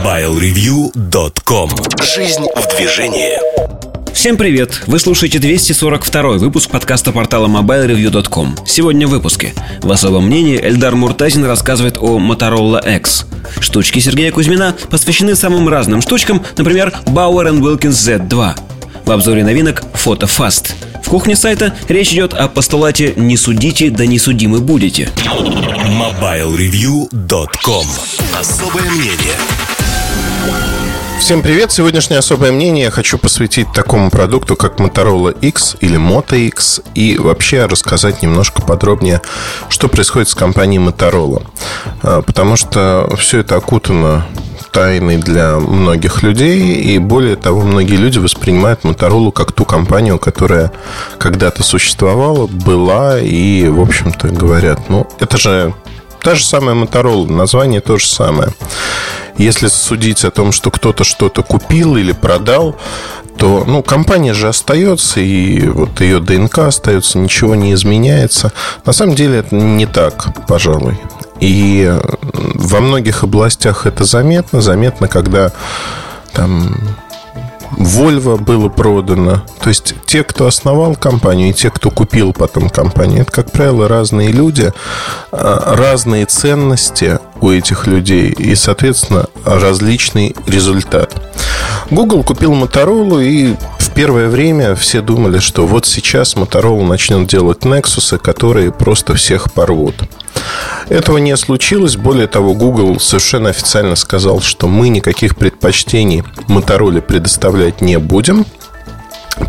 MobileReview.com Жизнь в движении Всем привет! Вы слушаете 242 выпуск подкаста портала MobileReview.com. Сегодня в выпуске. В особом мнении Эльдар Муртазин рассказывает о Motorola X. Штучки Сергея Кузьмина посвящены самым разным штучкам, например, Bauer Wilkins Z2. В обзоре новинок фото Fast. В кухне сайта речь идет о постулате «Не судите, да не судимы будете». MobileReview.com Особое мнение Всем привет! Сегодняшнее особое мнение я хочу посвятить такому продукту, как Motorola X или Moto X и вообще рассказать немножко подробнее, что происходит с компанией Motorola. А, потому что все это окутано тайной для многих людей, и более того, многие люди воспринимают Motorola как ту компанию, которая когда-то существовала, была, и, в общем-то, говорят, ну, это же та же самая Motorola, название то же самое. Если судить о том, что кто-то что-то купил или продал, то ну, компания же остается, и вот ее ДНК остается, ничего не изменяется. На самом деле это не так, пожалуй. И во многих областях это заметно. Заметно, когда там Volvo было продано. То есть те, кто основал компанию, и те, кто купил потом компанию, это, как правило, разные люди, а, разные ценности у этих людей и, соответственно, различный результат. Google купил Motorola и в первое время все думали, что вот сейчас Motorola начнет делать Nexus, которые просто всех порвут. Этого не случилось. Более того, Google совершенно официально сказал, что мы никаких предпочтений Motorola предоставлять не будем.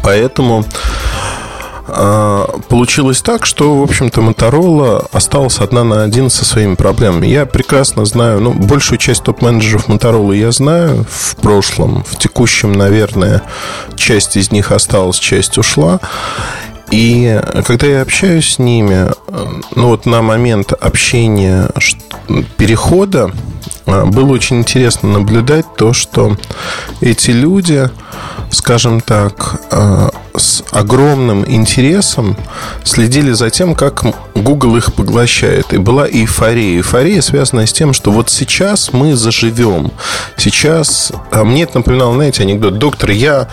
Поэтому получилось так, что, в общем-то, Motorola осталась одна на один со своими проблемами. Я прекрасно знаю, ну, большую часть топ-менеджеров Motorola я знаю в прошлом. В текущем, наверное, часть из них осталась, часть ушла. И когда я общаюсь с ними, ну вот на момент общения перехода а, было очень интересно наблюдать то, что эти люди, скажем так, а, с огромным интересом следили за тем, как Google их поглощает. И была эйфория. Эйфория связана с тем, что вот сейчас мы заживем. Сейчас... А мне это напоминало, знаете, анекдот. Доктор, я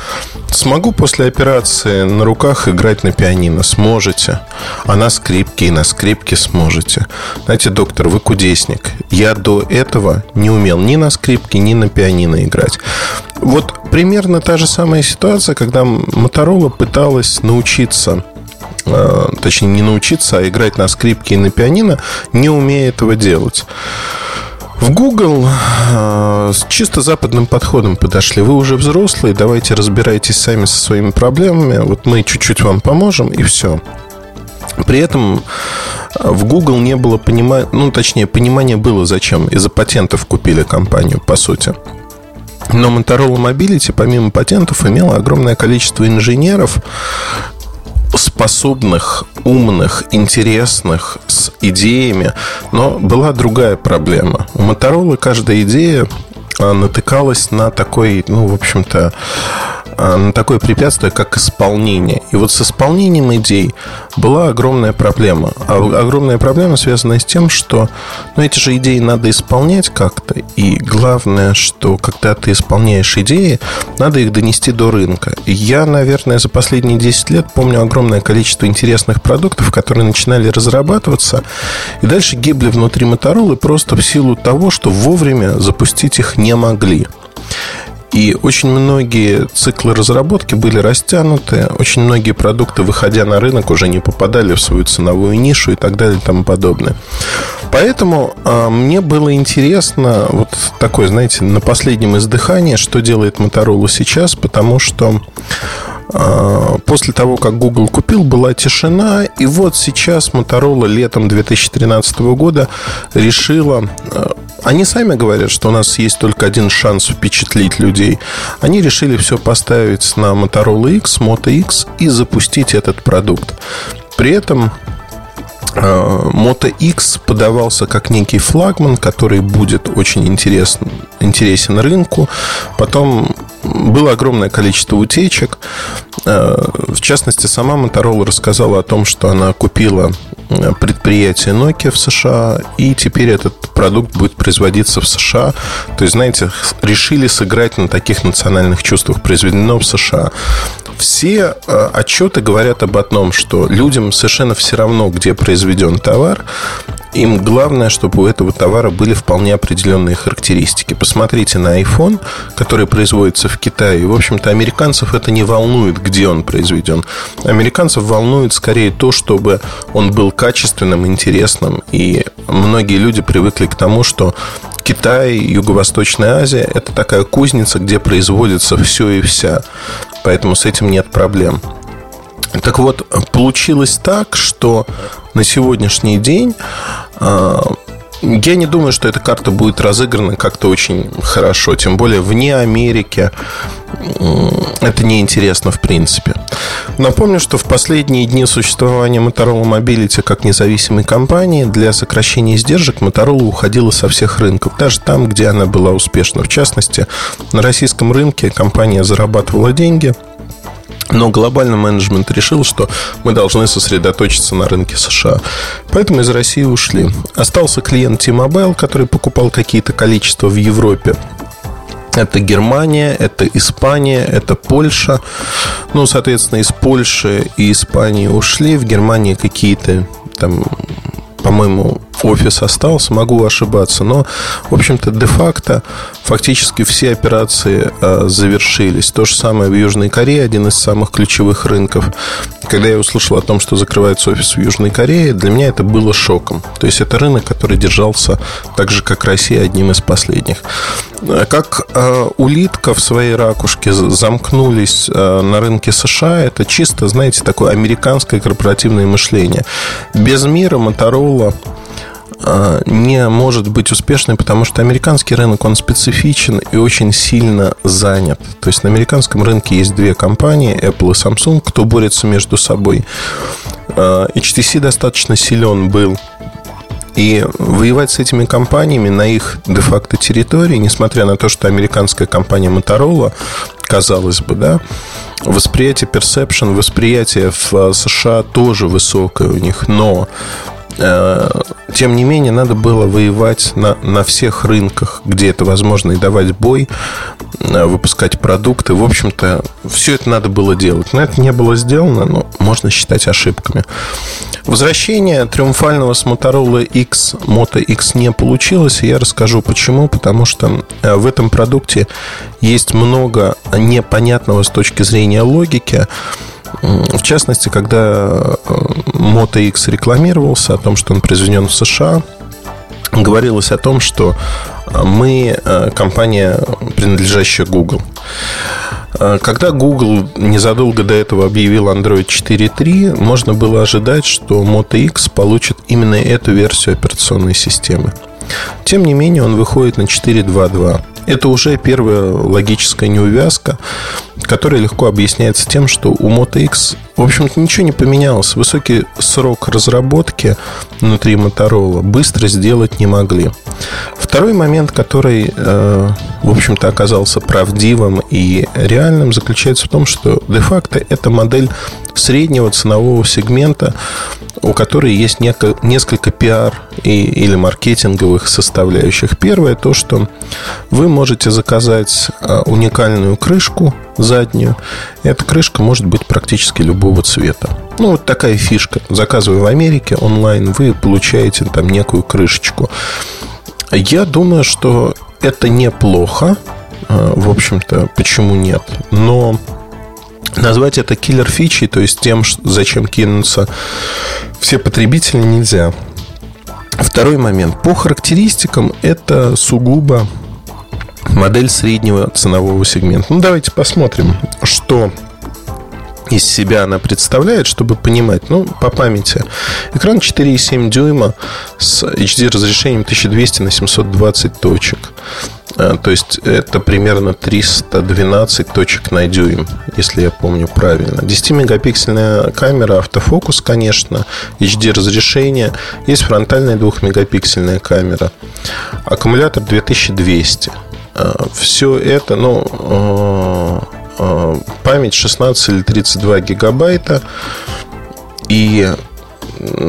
смогу после операции на руках играть на пианино? Сможете. А на скрипке и на скрипке сможете. Знаете, доктор, вы кудесник. Я до этого не умел ни на скрипке, ни на пианино играть. Вот примерно та же самая ситуация, когда Моторола пыталась научиться э, точнее не научиться, а играть на скрипке и на пианино, не умея этого делать. В Google э, с чисто западным подходом подошли. Вы уже взрослые, давайте разбирайтесь сами со своими проблемами. Вот мы чуть-чуть вам поможем, и все. При этом э, в Google не было понимания, ну, точнее, понимание было зачем. Из-за патентов купили компанию, по сути. Но Motorola Mobility, помимо патентов, имела огромное количество инженеров, способных, умных, интересных, с идеями. Но была другая проблема. У Motorola каждая идея а, натыкалась на такой, ну, в общем-то, на такое препятствие, как исполнение. И вот с исполнением идей была огромная проблема. А огромная проблема связана с тем, что ну, эти же идеи надо исполнять как-то. И главное, что когда ты исполняешь идеи, надо их донести до рынка. Я, наверное, за последние 10 лет помню огромное количество интересных продуктов, которые начинали разрабатываться и дальше гибли внутри Motorola просто в силу того, что вовремя запустить их не могли. И очень многие циклы разработки были растянуты, очень многие продукты, выходя на рынок, уже не попадали в свою ценовую нишу и так далее и тому подобное. Поэтому э, мне было интересно, вот такое, знаете, на последнем издыхании, что делает Motorola сейчас, потому что после того, как Google купил, была тишина. И вот сейчас Motorola летом 2013 года решила а, они сами говорят, что у нас есть только один шанс впечатлить людей. Они решили все поставить на Motorola X, Moto X и запустить этот продукт. При этом а, Moto X подавался как некий флагман, который будет очень интересен, интересен рынку. Потом было огромное количество утечек. В частности, сама Motorola рассказала о том, что она купила предприятие Nokia в США, и теперь этот продукт будет производиться в США. То есть, знаете, решили сыграть на таких национальных чувствах. Произведено в США. Все э, отчеты говорят об одном, что людям совершенно все равно, где произведен товар. Им главное, чтобы у этого товара были вполне определенные характеристики. Посмотрите на iPhone, который производится в Китае. В общем-то, американцев это не волнует, где он произведен. Американцев волнует скорее то, чтобы он был качественным, интересным. И многие люди привыкли к тому, что Китай, Юго-Восточная Азия – это такая кузница, где производится все и вся. Поэтому с этим нет проблем. Так вот, получилось так, что на сегодняшний день а, я не думаю, что эта карта будет разыграна как-то очень хорошо. Тем более вне Америки это неинтересно в принципе. Напомню, что в последние дни существования Motorola Mobility как независимой компании для сокращения издержек Motorola уходила со всех рынков, даже там, где она была успешна. В частности, на российском рынке компания зарабатывала деньги – но глобальный менеджмент решил, что мы должны сосредоточиться на рынке США. Поэтому из России ушли. Остался клиент T-Mobile, который покупал какие-то количества в Европе. Это Германия, это Испания, это Польша. Ну, соответственно, из Польши и Испании ушли. В Германии какие-то там, по-моему, офис остался, могу ошибаться, но, в общем-то, де-факто фактически все операции э, завершились. То же самое в Южной Корее, один из самых ключевых рынков. Когда я услышал о том, что закрывается офис в Южной Корее, для меня это было шоком. То есть это рынок, который держался так же, как Россия, одним из последних. Э, как э, улитка в своей ракушке замкнулись э, на рынке США, это чисто, знаете, такое американское корпоративное мышление. Без мира Моторола а, не может быть успешной, потому что американский рынок, он специфичен и очень сильно занят. То есть на американском рынке есть две компании, Apple и Samsung, кто борется между собой. А, HTC достаточно силен был и воевать с этими компаниями на их де-факто территории, несмотря на то, что американская компания Motorola, казалось бы, да, восприятие perception, восприятие в США тоже высокое у них, но Э, тем не менее, надо было воевать на, на всех рынках, где это возможно, и давать бой, э, выпускать продукты. В общем-то, все это надо было делать. Но это не было сделано, но можно считать ошибками. Возвращение триумфального с Motorola X, Moto X не получилось, и я расскажу почему. Потому что э, в этом продукте есть много непонятного с точки зрения логики. В частности, когда э, Moto X рекламировался о том, что он произведен в США, говорилось о том, что э, мы э, компания, принадлежащая Google. Когда Google незадолго до этого объявил Android 4.3, можно было ожидать, что Moto X получит именно эту версию операционной системы. Тем не менее, он выходит на 4.2.2. Это уже первая логическая неувязка, которая легко объясняется тем, что у Moto X, в общем-то, ничего не поменялось. Высокий срок разработки внутри Motorola быстро сделать не могли. Второй момент, который, э, в общем-то, оказался правдивым и реальным, заключается в том, что де-факто это модель среднего ценового сегмента, у которой есть несколько пиар и, или маркетинговых составляющих. Первое то, что вы можете заказать а, уникальную крышку заднюю. Эта крышка может быть практически любого цвета. Ну, вот такая фишка. Заказывая в Америке онлайн, вы получаете там некую крышечку. Я думаю, что это неплохо. А, в общем-то, почему нет? Но назвать это киллер фичей, то есть тем, зачем кинуться все потребители, нельзя. Второй момент. По характеристикам это сугубо модель среднего ценового сегмента. Ну, давайте посмотрим, что из себя она представляет, чтобы понимать, ну, по памяти. Экран 4,7 дюйма с HD разрешением 1200 на 720 точек. А, то есть это примерно 312 точек на дюйм, если я помню правильно. 10-мегапиксельная камера, автофокус, конечно, HD разрешение. Есть фронтальная 2-мегапиксельная камера. Аккумулятор 2200. Все это, ну, память 16 или 32 гигабайта и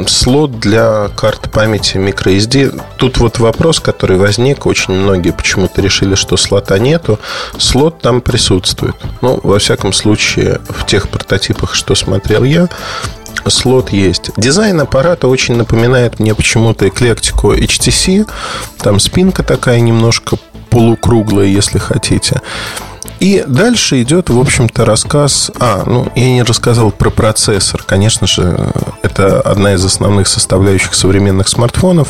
слот для карт памяти microSD. Тут вот вопрос, который возник. Очень многие почему-то решили, что слота нету. Слот там присутствует. Ну, во всяком случае, в тех прототипах, что смотрел я, слот есть. Дизайн аппарата очень напоминает мне почему-то эклектику HTC. Там спинка такая немножко полукруглая, если хотите. И дальше идет, в общем-то, рассказ... А, ну, я не рассказал про процессор. Конечно же, это одна из основных составляющих современных смартфонов,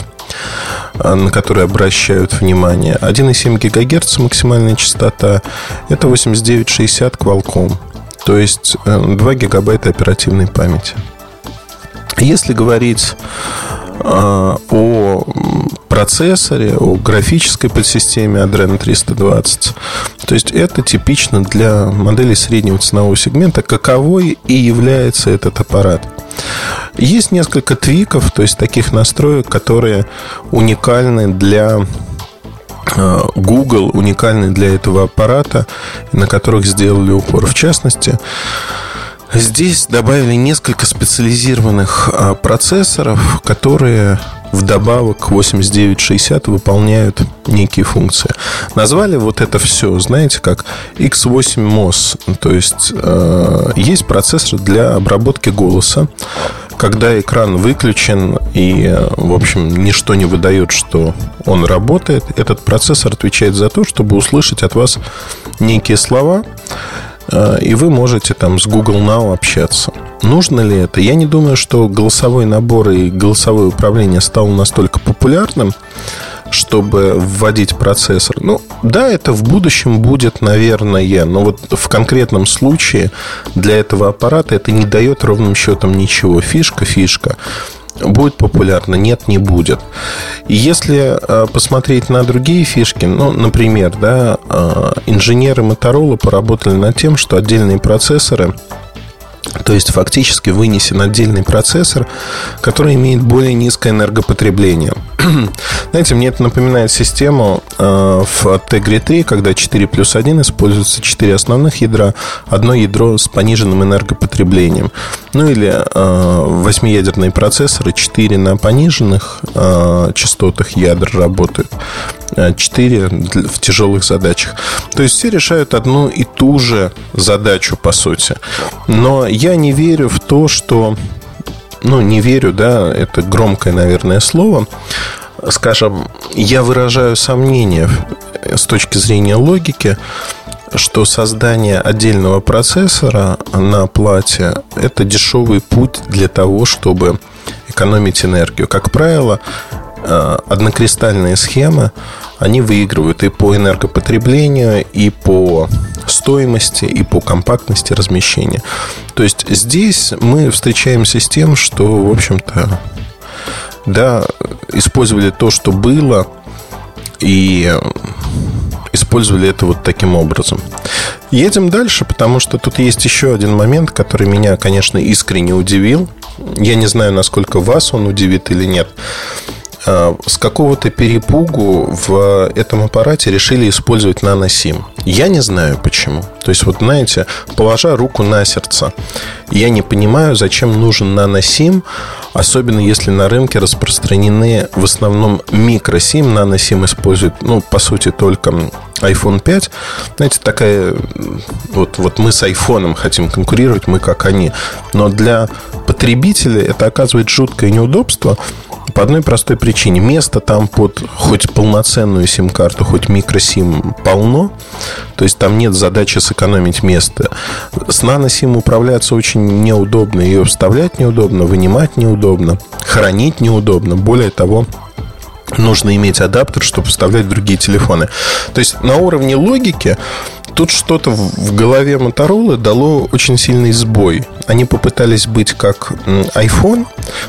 а, на которые обращают внимание. 1,7 ГГц максимальная частота. Это 8960 Qualcomm. То есть 2 э, гигабайта оперативной памяти. Если говорить а, о процессоре, о графической подсистеме Adreno 320. То есть это типично для моделей среднего ценового сегмента, каковой и является этот аппарат. Есть несколько твиков, то есть таких настроек, которые уникальны для а, Google, уникальны для этого аппарата, на которых сделали упор. В частности, Здесь добавили несколько специализированных а, процессоров, которые вдобавок к 8960 выполняют некие функции. Назвали вот это все, знаете, как X8 MOS. То есть э, есть процессор для обработки голоса. Когда экран выключен и, в общем, ничто не выдает, что он работает, этот процессор отвечает за то, чтобы услышать от вас некие слова и вы можете там с Google Now общаться. Нужно ли это? Я не думаю, что голосовой набор и голосовое управление стало настолько популярным, чтобы вводить процессор. Ну, да, это в будущем будет, наверное, но вот в конкретном случае для этого аппарата это не дает ровным счетом ничего. Фишка, фишка. Будет популярно? Нет, не будет. Если э, посмотреть на другие фишки, ну, например, да, э, инженеры Motorola поработали над тем, что отдельные процессоры то есть фактически вынесен отдельный процессор, который имеет более низкое энергопотребление. Знаете, мне это напоминает систему э, в Tegra 3, когда 4 плюс 1 используются 4 основных ядра, одно ядро с пониженным энергопотреблением. Ну или э, восьмиядерные процессоры, 4 на пониженных э, частотах ядер работают. 4 в тяжелых задачах. То есть все решают одну и ту же задачу, по сути. Но я не верю в то, что... Ну, не верю, да, это громкое, наверное, слово. Скажем, я выражаю сомнения с точки зрения логики, что создание отдельного процессора на плате – это дешевый путь для того, чтобы экономить энергию. Как правило, Э, однокристальные схемы, они выигрывают и по энергопотреблению, и по стоимости, и по компактности размещения. То есть здесь мы встречаемся с тем, что, в общем-то, да, использовали то, что было, и использовали это вот таким образом. Едем дальше, потому что тут есть еще один момент, который меня, конечно, искренне удивил. Я не знаю, насколько вас он удивит или нет. А, с какого-то перепугу в этом аппарате решили использовать наносим. Я не знаю почему. То есть, вот знаете, положа руку на сердце, я не понимаю, зачем нужен наносим, особенно если на рынке распространены в основном микросим. Наносим используют, ну, по сути, только iPhone 5. Знаете, такая... Вот, вот мы с iPhone хотим конкурировать, мы как они. Но для потребителя это оказывает жуткое неудобство – по одной простой причине. Места там под хоть полноценную сим-карту, хоть микросим полно. То есть там нет задачи сэкономить место. С наносим управляться очень неудобно. Ее вставлять неудобно, вынимать неудобно, хранить неудобно. Более того, нужно иметь адаптер, чтобы вставлять другие телефоны. То есть на уровне логики тут что-то в голове Motorola дало очень сильный сбой. Они попытались быть как iPhone,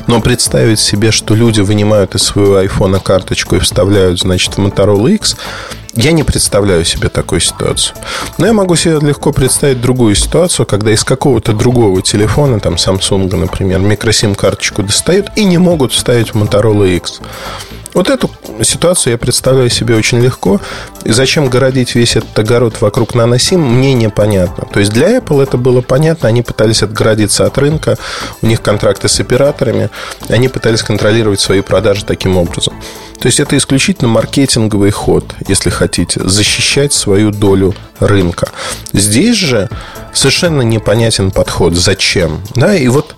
но представить себе, что люди вынимают из своего iPhone карточку и вставляют, значит, в Motorola X, я не представляю себе такую ситуацию. Но я могу себе легко представить другую ситуацию, когда из какого-то другого телефона, там Samsung, например, микросим-карточку достают и не могут вставить в Motorola X. Вот эту ситуацию я представляю себе очень легко. И зачем городить весь этот огород вокруг наносим, мне непонятно. То есть для Apple это было понятно. Они пытались отгородиться от рынка. У них контракты с операторами. Они пытались контролировать свои продажи таким образом. То есть это исключительно маркетинговый ход, если хотите, защищать свою долю рынка. Здесь же совершенно непонятен подход. Зачем? Да, и вот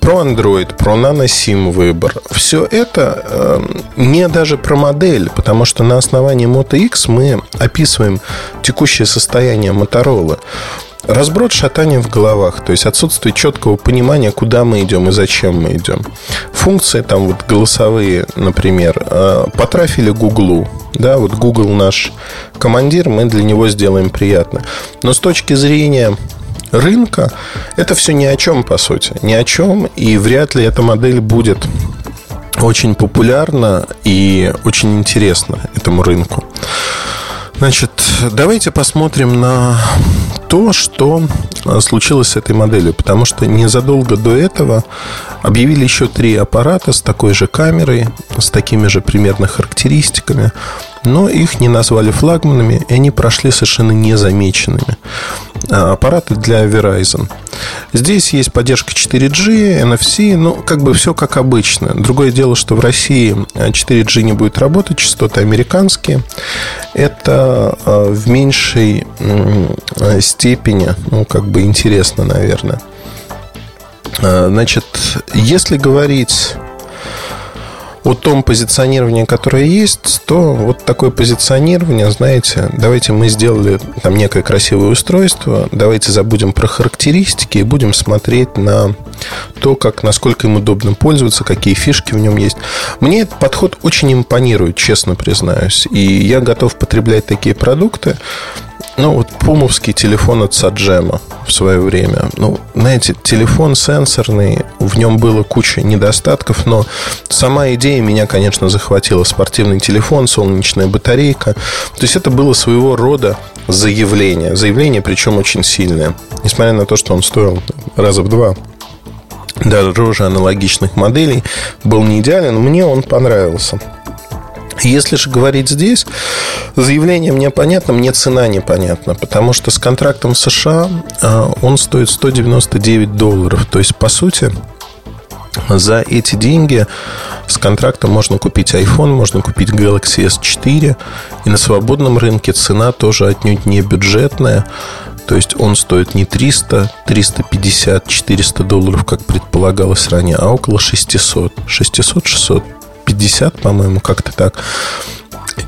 про Android, про NanoSIM выбор. Все это э, не даже про модель, потому что на основании Moto X мы описываем текущее состояние Motorola. Разброд шатания в головах, то есть отсутствие четкого понимания, куда мы идем и зачем мы идем. Функции там вот голосовые, например, э, потрафили Гуглу. Да, вот Google наш командир, мы для него сделаем приятно. Но с точки зрения рынка, это все ни о чем, по сути. Ни о чем, и вряд ли эта модель будет очень популярна и очень интересна этому рынку. Значит, давайте посмотрим на то, что случилось с этой моделью. Потому что незадолго до этого объявили еще три аппарата с такой же камерой, с такими же примерно характеристиками но их не назвали флагманами, и они прошли совершенно незамеченными. А, аппараты для Verizon. Здесь есть поддержка 4G, NFC, ну, как бы все как обычно. Другое дело, что в России 4G не будет работать, частоты американские. Это а, в меньшей степени, ну, как бы интересно, наверное. А, значит, если говорить о том позиционировании, которое есть, то вот такое позиционирование, знаете, давайте мы сделали там некое красивое устройство, давайте забудем про характеристики и будем смотреть на то, как, насколько им удобно пользоваться, какие фишки в нем есть. Мне этот подход очень импонирует, честно признаюсь, и я готов потреблять такие продукты, ну, вот пумовский телефон от Саджема в свое время. Ну, знаете, телефон сенсорный, в нем было куча недостатков, но сама идея меня, конечно, захватила. Спортивный телефон, солнечная батарейка. То есть это было своего рода заявление. Заявление, причем очень сильное. Несмотря на то, что он стоил раза в два дороже аналогичных моделей, был не идеален, мне он понравился. Если же говорить здесь, заявление мне понятно, мне цена непонятна, потому что с контрактом США а, он стоит 199 долларов. То есть, по сути, за эти деньги с контрактом можно купить iPhone, можно купить Galaxy S4. И на свободном рынке цена тоже отнюдь не бюджетная. То есть он стоит не 300, 350, 400 долларов, как предполагалось ранее, а около 600. 600, 600 50, по-моему, как-то так.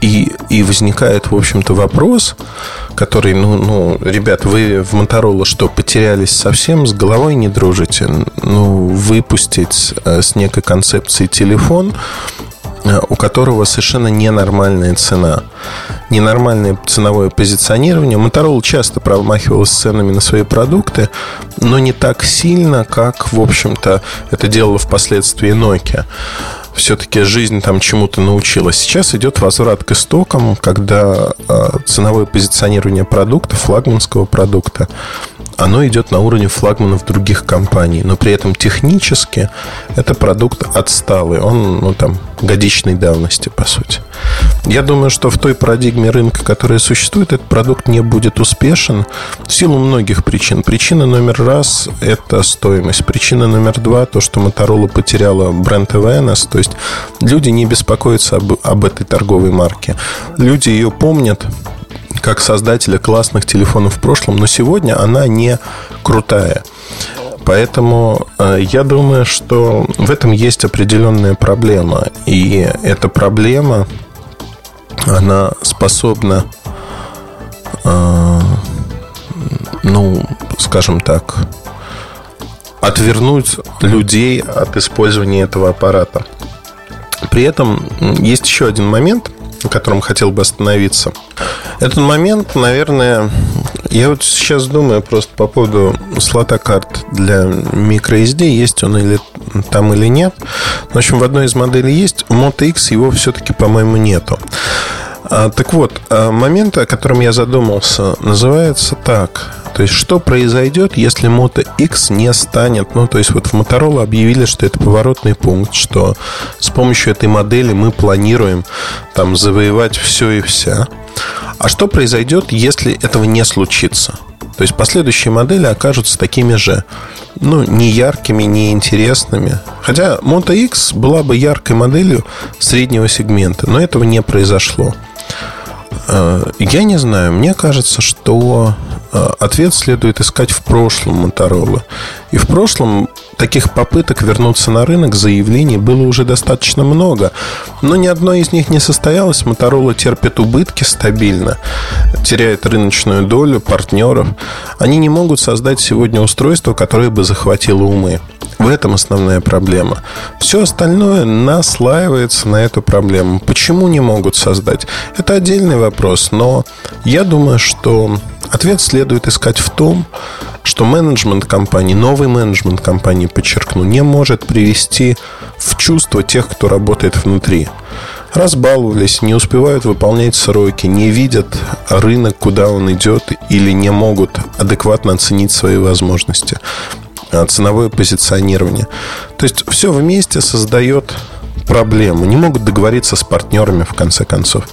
И, и возникает, в общем-то, вопрос, который, ну, ну, ребят, вы в Моторола что, потерялись совсем, с головой не дружите? Ну, выпустить э, с некой концепцией телефон, э, у которого совершенно ненормальная цена. Ненормальное ценовое позиционирование. Моторола часто промахивалась ценами на свои продукты, но не так сильно, как, в общем-то, это делала впоследствии Nokia все-таки жизнь там чему-то научила. Сейчас идет возврат к истокам, когда э, ценовое позиционирование продукта, флагманского продукта, оно идет на уровне флагманов других компаний, но при этом технически это продукт отсталый, он ну, там, годичной давности, по сути. Я думаю, что в той парадигме рынка, которая существует, этот продукт не будет успешен в силу многих причин. Причина номер раз – это стоимость. Причина номер два – то, что Motorola потеряла бренд awareness, то есть люди не беспокоятся об, об этой торговой марке. Люди ее помнят, как создателя классных телефонов в прошлом, но сегодня она не крутая. Поэтому э, я думаю, что в этом есть определенная проблема. И эта проблема, она способна, э, ну, скажем так, отвернуть людей от использования этого аппарата. При этом есть еще один момент, на котором хотел бы остановиться. Этот момент, наверное, я вот сейчас думаю просто по поводу слота карт для microSD, есть он или там или нет. В общем, в одной из моделей есть, у Moto X его все-таки, по-моему, нету. А, так вот, а, момент, о котором я задумался, называется так. То есть, что произойдет, если Moto X не станет... Ну, то есть, вот в Motorola объявили, что это поворотный пункт, что с помощью этой модели мы планируем там завоевать все и вся. А что произойдет, если этого не случится? То есть последующие модели окажутся такими же, ну, не яркими, не интересными. Хотя Moto X была бы яркой моделью среднего сегмента, но этого не произошло. Э, я не знаю, мне кажется, что э, ответ следует искать в прошлом Motorola. И в прошлом таких попыток вернуться на рынок заявлений было уже достаточно много. Но ни одно из них не состоялось. Motorola терпит убытки стабильно, теряет рыночную долю партнеров. Они не могут создать сегодня устройство, которое бы захватило умы. В этом основная проблема. Все остальное наслаивается на эту проблему. Почему не могут создать? Это отдельный вопрос, но я думаю, что ответ следует искать в том, что менеджмент компании, новый менеджмент компании, подчеркну, не может привести в чувство тех, кто работает внутри. Разбаловались, не успевают выполнять сроки, не видят рынок, куда он идет, или не могут адекватно оценить свои возможности. А, ценовое позиционирование. То есть все вместе создает проблему. Не могут договориться с партнерами, в конце концов.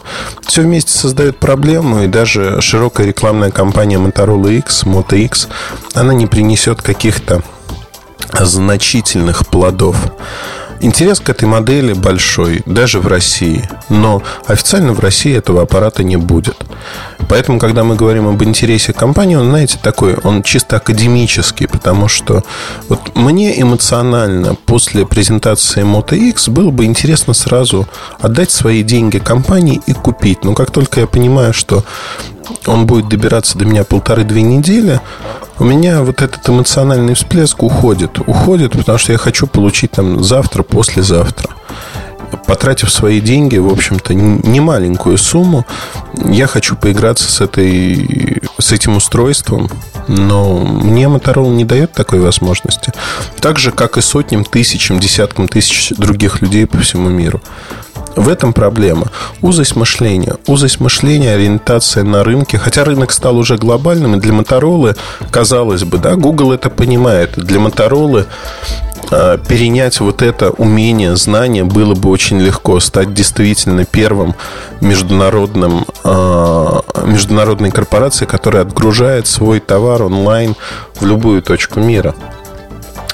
Все вместе создает проблему, и даже широкая рекламная кампания Motorola X, Moto X, она не принесет каких-то значительных плодов. Интерес к этой модели большой, даже в России. Но официально в России этого аппарата не будет. Поэтому, когда мы говорим об интересе компании, он, знаете, такой, он чисто академический, потому что вот мне эмоционально после презентации Moto X было бы интересно сразу отдать свои деньги компании и купить. Но как только я понимаю, что он будет добираться до меня полторы-две недели, у меня вот этот эмоциональный всплеск уходит. Уходит, потому что я хочу получить там завтра, послезавтра. Потратив свои деньги, в общем-то, не маленькую сумму, я хочу поиграться с, этой, с этим устройством, но мне Motorola не дает такой возможности. Так же, как и сотням, тысячам, десяткам тысяч других людей по всему миру. В этом проблема. Узость мышления. Узость мышления, ориентация на рынке. Хотя рынок стал уже глобальным, и для Моторолы, казалось бы, да, Google это понимает. Для Моторолы а, перенять вот это умение, знание было бы очень легко, стать действительно первым международным, а, международной корпорацией, которая отгружает свой товар онлайн в любую точку мира.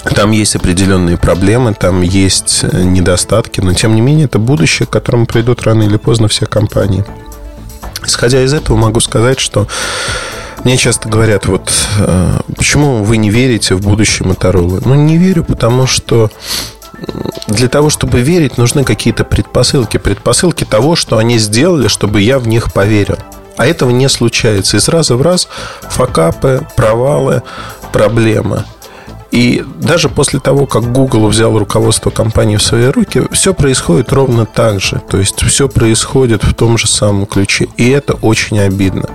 Там есть определенные проблемы, там есть э, недостатки, но тем не менее это будущее, к которому придут рано или поздно все компании. Исходя из этого, могу сказать, что мне часто говорят, вот э, почему вы не верите в будущее Моторолы? Ну, не верю, потому что для того, чтобы верить, нужны какие-то предпосылки. Предпосылки того, что они сделали, чтобы я в них поверил. А этого не случается. Из раза в раз факапы, провалы, проблемы – и даже после того, как Google взял руководство компании в свои руки, все происходит ровно так же. То есть все происходит в том же самом ключе. И это очень обидно.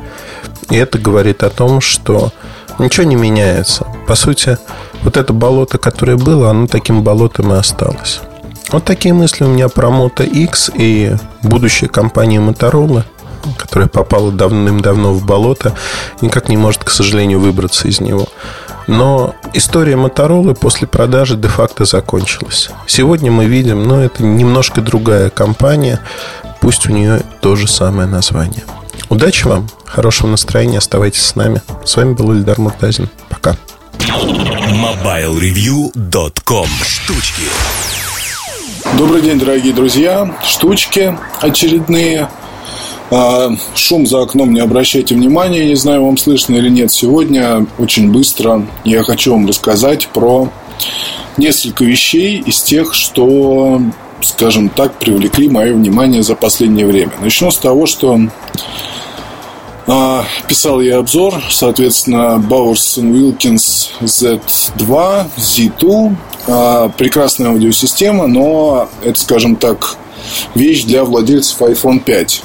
И это говорит о том, что ничего не меняется. По сути, вот это болото, которое было, оно таким болотом и осталось. Вот такие мысли у меня про Moto X и будущее компании Motorola, которая попала давным-давно в болото, никак не может, к сожалению, выбраться из него. Но история Моторолы после продажи де-факто закончилась. Сегодня мы видим, ну, это немножко другая компания, пусть у нее то же самое название. Удачи вам, хорошего настроения, оставайтесь с нами. С вами был Ильдар Муртазин. Пока. MobileReview.com Штучки Добрый день, дорогие друзья. Штучки очередные – шум за окном не обращайте внимания, не знаю, вам слышно или нет. Сегодня очень быстро я хочу вам рассказать про несколько вещей из тех, что, скажем так, привлекли мое внимание за последнее время. Начну с того, что а, писал я обзор, соответственно, Bowers Wilkins Z2, Z2. А, прекрасная аудиосистема, но это, скажем так, вещь для владельцев iPhone 5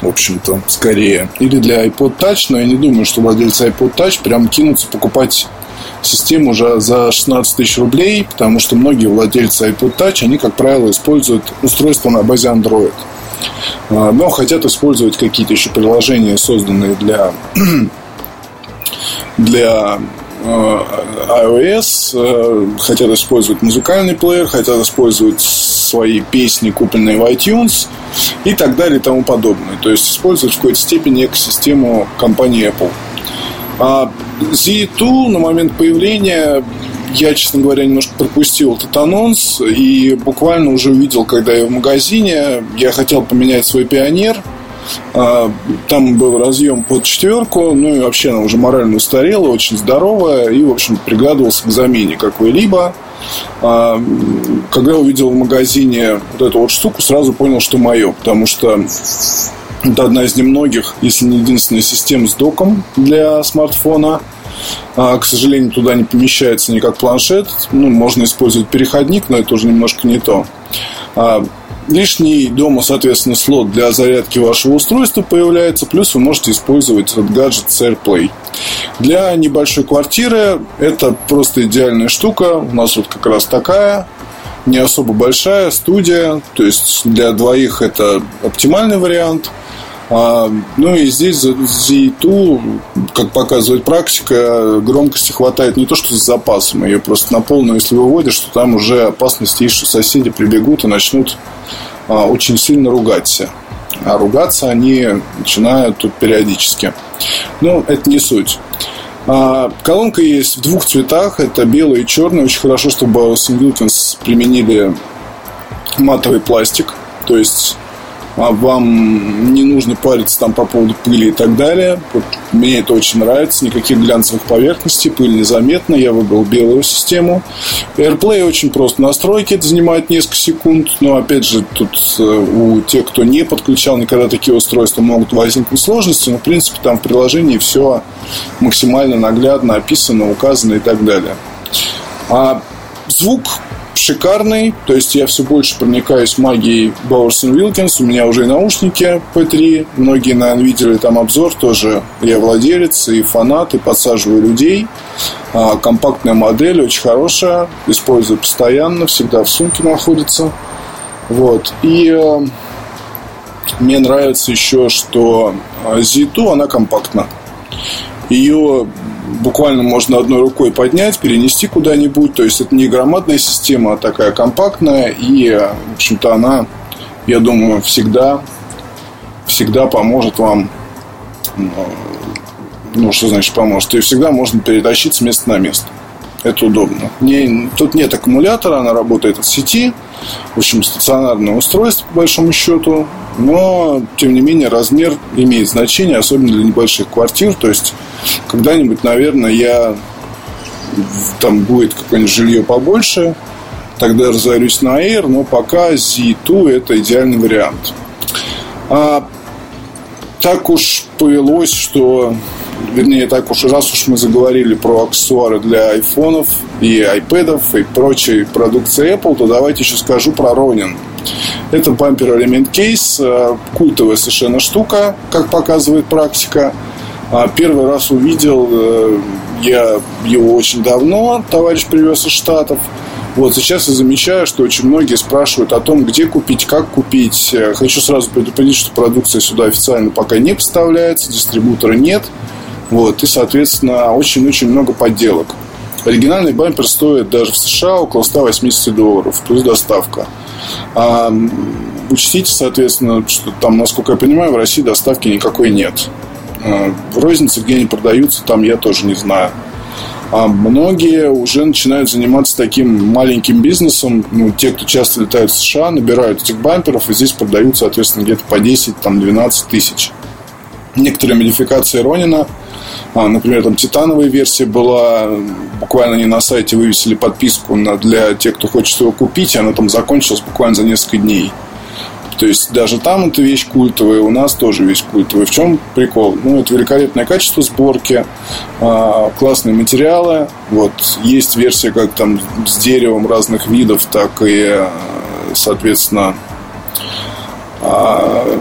в общем-то, скорее. Или для iPod Touch, но я не думаю, что владельцы iPod Touch прям кинутся покупать систему уже за 16 тысяч рублей, потому что многие владельцы iPod Touch, они, как правило, используют устройство на базе Android. А, но хотят использовать какие-то еще приложения, созданные для для э, iOS, э, хотят использовать музыкальный плеер, хотят использовать свои песни, купленные в iTunes и так далее и тому подобное. То есть использовать в какой-то степени экосистему компании Apple. А Z2 на момент появления я, честно говоря, немножко пропустил этот анонс и буквально уже увидел, когда я в магазине, я хотел поменять свой пионер. А, там был разъем под четверку, ну и вообще она уже морально устарела, очень здоровая, и, в общем, приглядывался к замене какой-либо. А, когда увидел в магазине вот эту вот штуку, сразу понял, что мое, потому что это одна из немногих, если не единственная система с доком для смартфона. А, к сожалению, туда не помещается никак планшет. Ну, можно использовать переходник, но это уже немножко не то. Лишний дома, соответственно, слот для зарядки вашего устройства появляется, плюс вы можете использовать этот гаджет с AirPlay. Для небольшой квартиры это просто идеальная штука. У нас вот как раз такая, не особо большая студия, то есть для двоих это оптимальный вариант – а, ну и здесь за Z2, как показывает практика, громкости хватает не то что с запасом, ее просто на полную, если выводишь, то там уже опасность есть, что соседи прибегут и начнут а, очень сильно ругаться. А ругаться они начинают тут периодически. Но это не суть. А, колонка есть в двух цветах. Это белый и черный. Очень хорошо, чтобы Wilkins применили матовый пластик. То есть а вам не нужно париться там по поводу пыли и так далее. Вот мне это очень нравится. Никаких глянцевых поверхностей, пыль незаметна. Я выбрал белую систему. AirPlay очень просто настройки. Это занимает несколько секунд. Но, опять же, тут э, у тех, кто не подключал никогда такие устройства, могут возникнуть сложности. Но, в принципе, там в приложении все максимально наглядно описано, указано и так далее. А звук шикарный. То есть я все больше проникаюсь магией Bowers Wilkins. У меня уже и наушники P3. Многие, наверное, видели там обзор тоже. Я владелец и фанат, и подсаживаю людей. А, компактная модель, очень хорошая. Использую постоянно, всегда в сумке находится. Вот. И э, мне нравится еще, что Z2, она компактна. Ее буквально можно одной рукой поднять, перенести куда-нибудь. То есть это не громадная система, а такая компактная. И, в общем-то, она, я думаю, всегда, всегда поможет вам. Ну, что значит поможет? Ее всегда можно перетащить с места на место. Это удобно. Не, тут нет аккумулятора, она работает от сети. В общем, стационарное устройство, по большому счету. Но, тем не менее, размер имеет значение, особенно для небольших квартир. То есть, когда-нибудь, наверное, я там будет какое-нибудь жилье побольше, тогда разорюсь на Air, но пока Z2 это идеальный вариант. А, так уж повелось, что вернее, так уж раз уж мы заговорили про аксессуары для айфонов и айпэдов и прочей продукции Apple, то давайте еще скажу про Ronin. Это бампер элемент кейс, культовая совершенно штука, как показывает практика. А первый раз увидел э, я его очень давно, товарищ привез из Штатов. Вот сейчас я замечаю, что очень многие спрашивают о том, где купить, как купить. Э, хочу сразу предупредить, что продукция сюда официально пока не поставляется, дистрибутора нет. Вот, и, соответственно, очень-очень много подделок. Оригинальный бампер стоит даже в США около 180 долларов, плюс доставка. А, учтите, соответственно, что там, насколько я понимаю, в России доставки никакой нет. А, в рознице, где они продаются, там я тоже не знаю. А многие уже начинают заниматься таким маленьким бизнесом. Ну, те, кто часто летают в США, набирают этих бамперов и здесь продают, соответственно, где-то по 10-12 тысяч. Некоторые модификации Ронина – например, там титановая версия была, буквально не на сайте вывесили подписку на, для тех, кто хочет его купить, и она там закончилась буквально за несколько дней. То есть даже там эта вещь культовая, у нас тоже вещь культовая. В чем прикол? Ну, это великолепное качество сборки, а, классные материалы. Вот есть версия как там с деревом разных видов, так и, соответственно, а,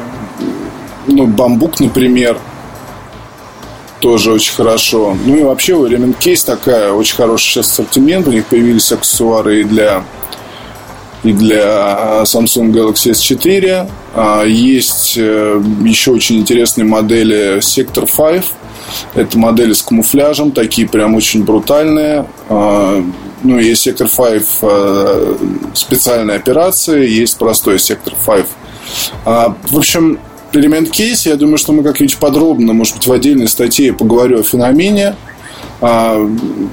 ну, бамбук, например, тоже очень хорошо. Ну и вообще у Element Case такая очень хороший сейчас ассортимент. У них появились аксессуары и для и для Samsung Galaxy S4. А, есть э, еще очень интересные модели Sector 5. Это модели с камуфляжем, такие прям очень брутальные. А, ну, есть Sector 5 э, специальная операция, есть простой Sector 5. В общем, элемент кейс, я думаю, что мы как-нибудь подробно, может быть, в отдельной статье поговорю о феномене а,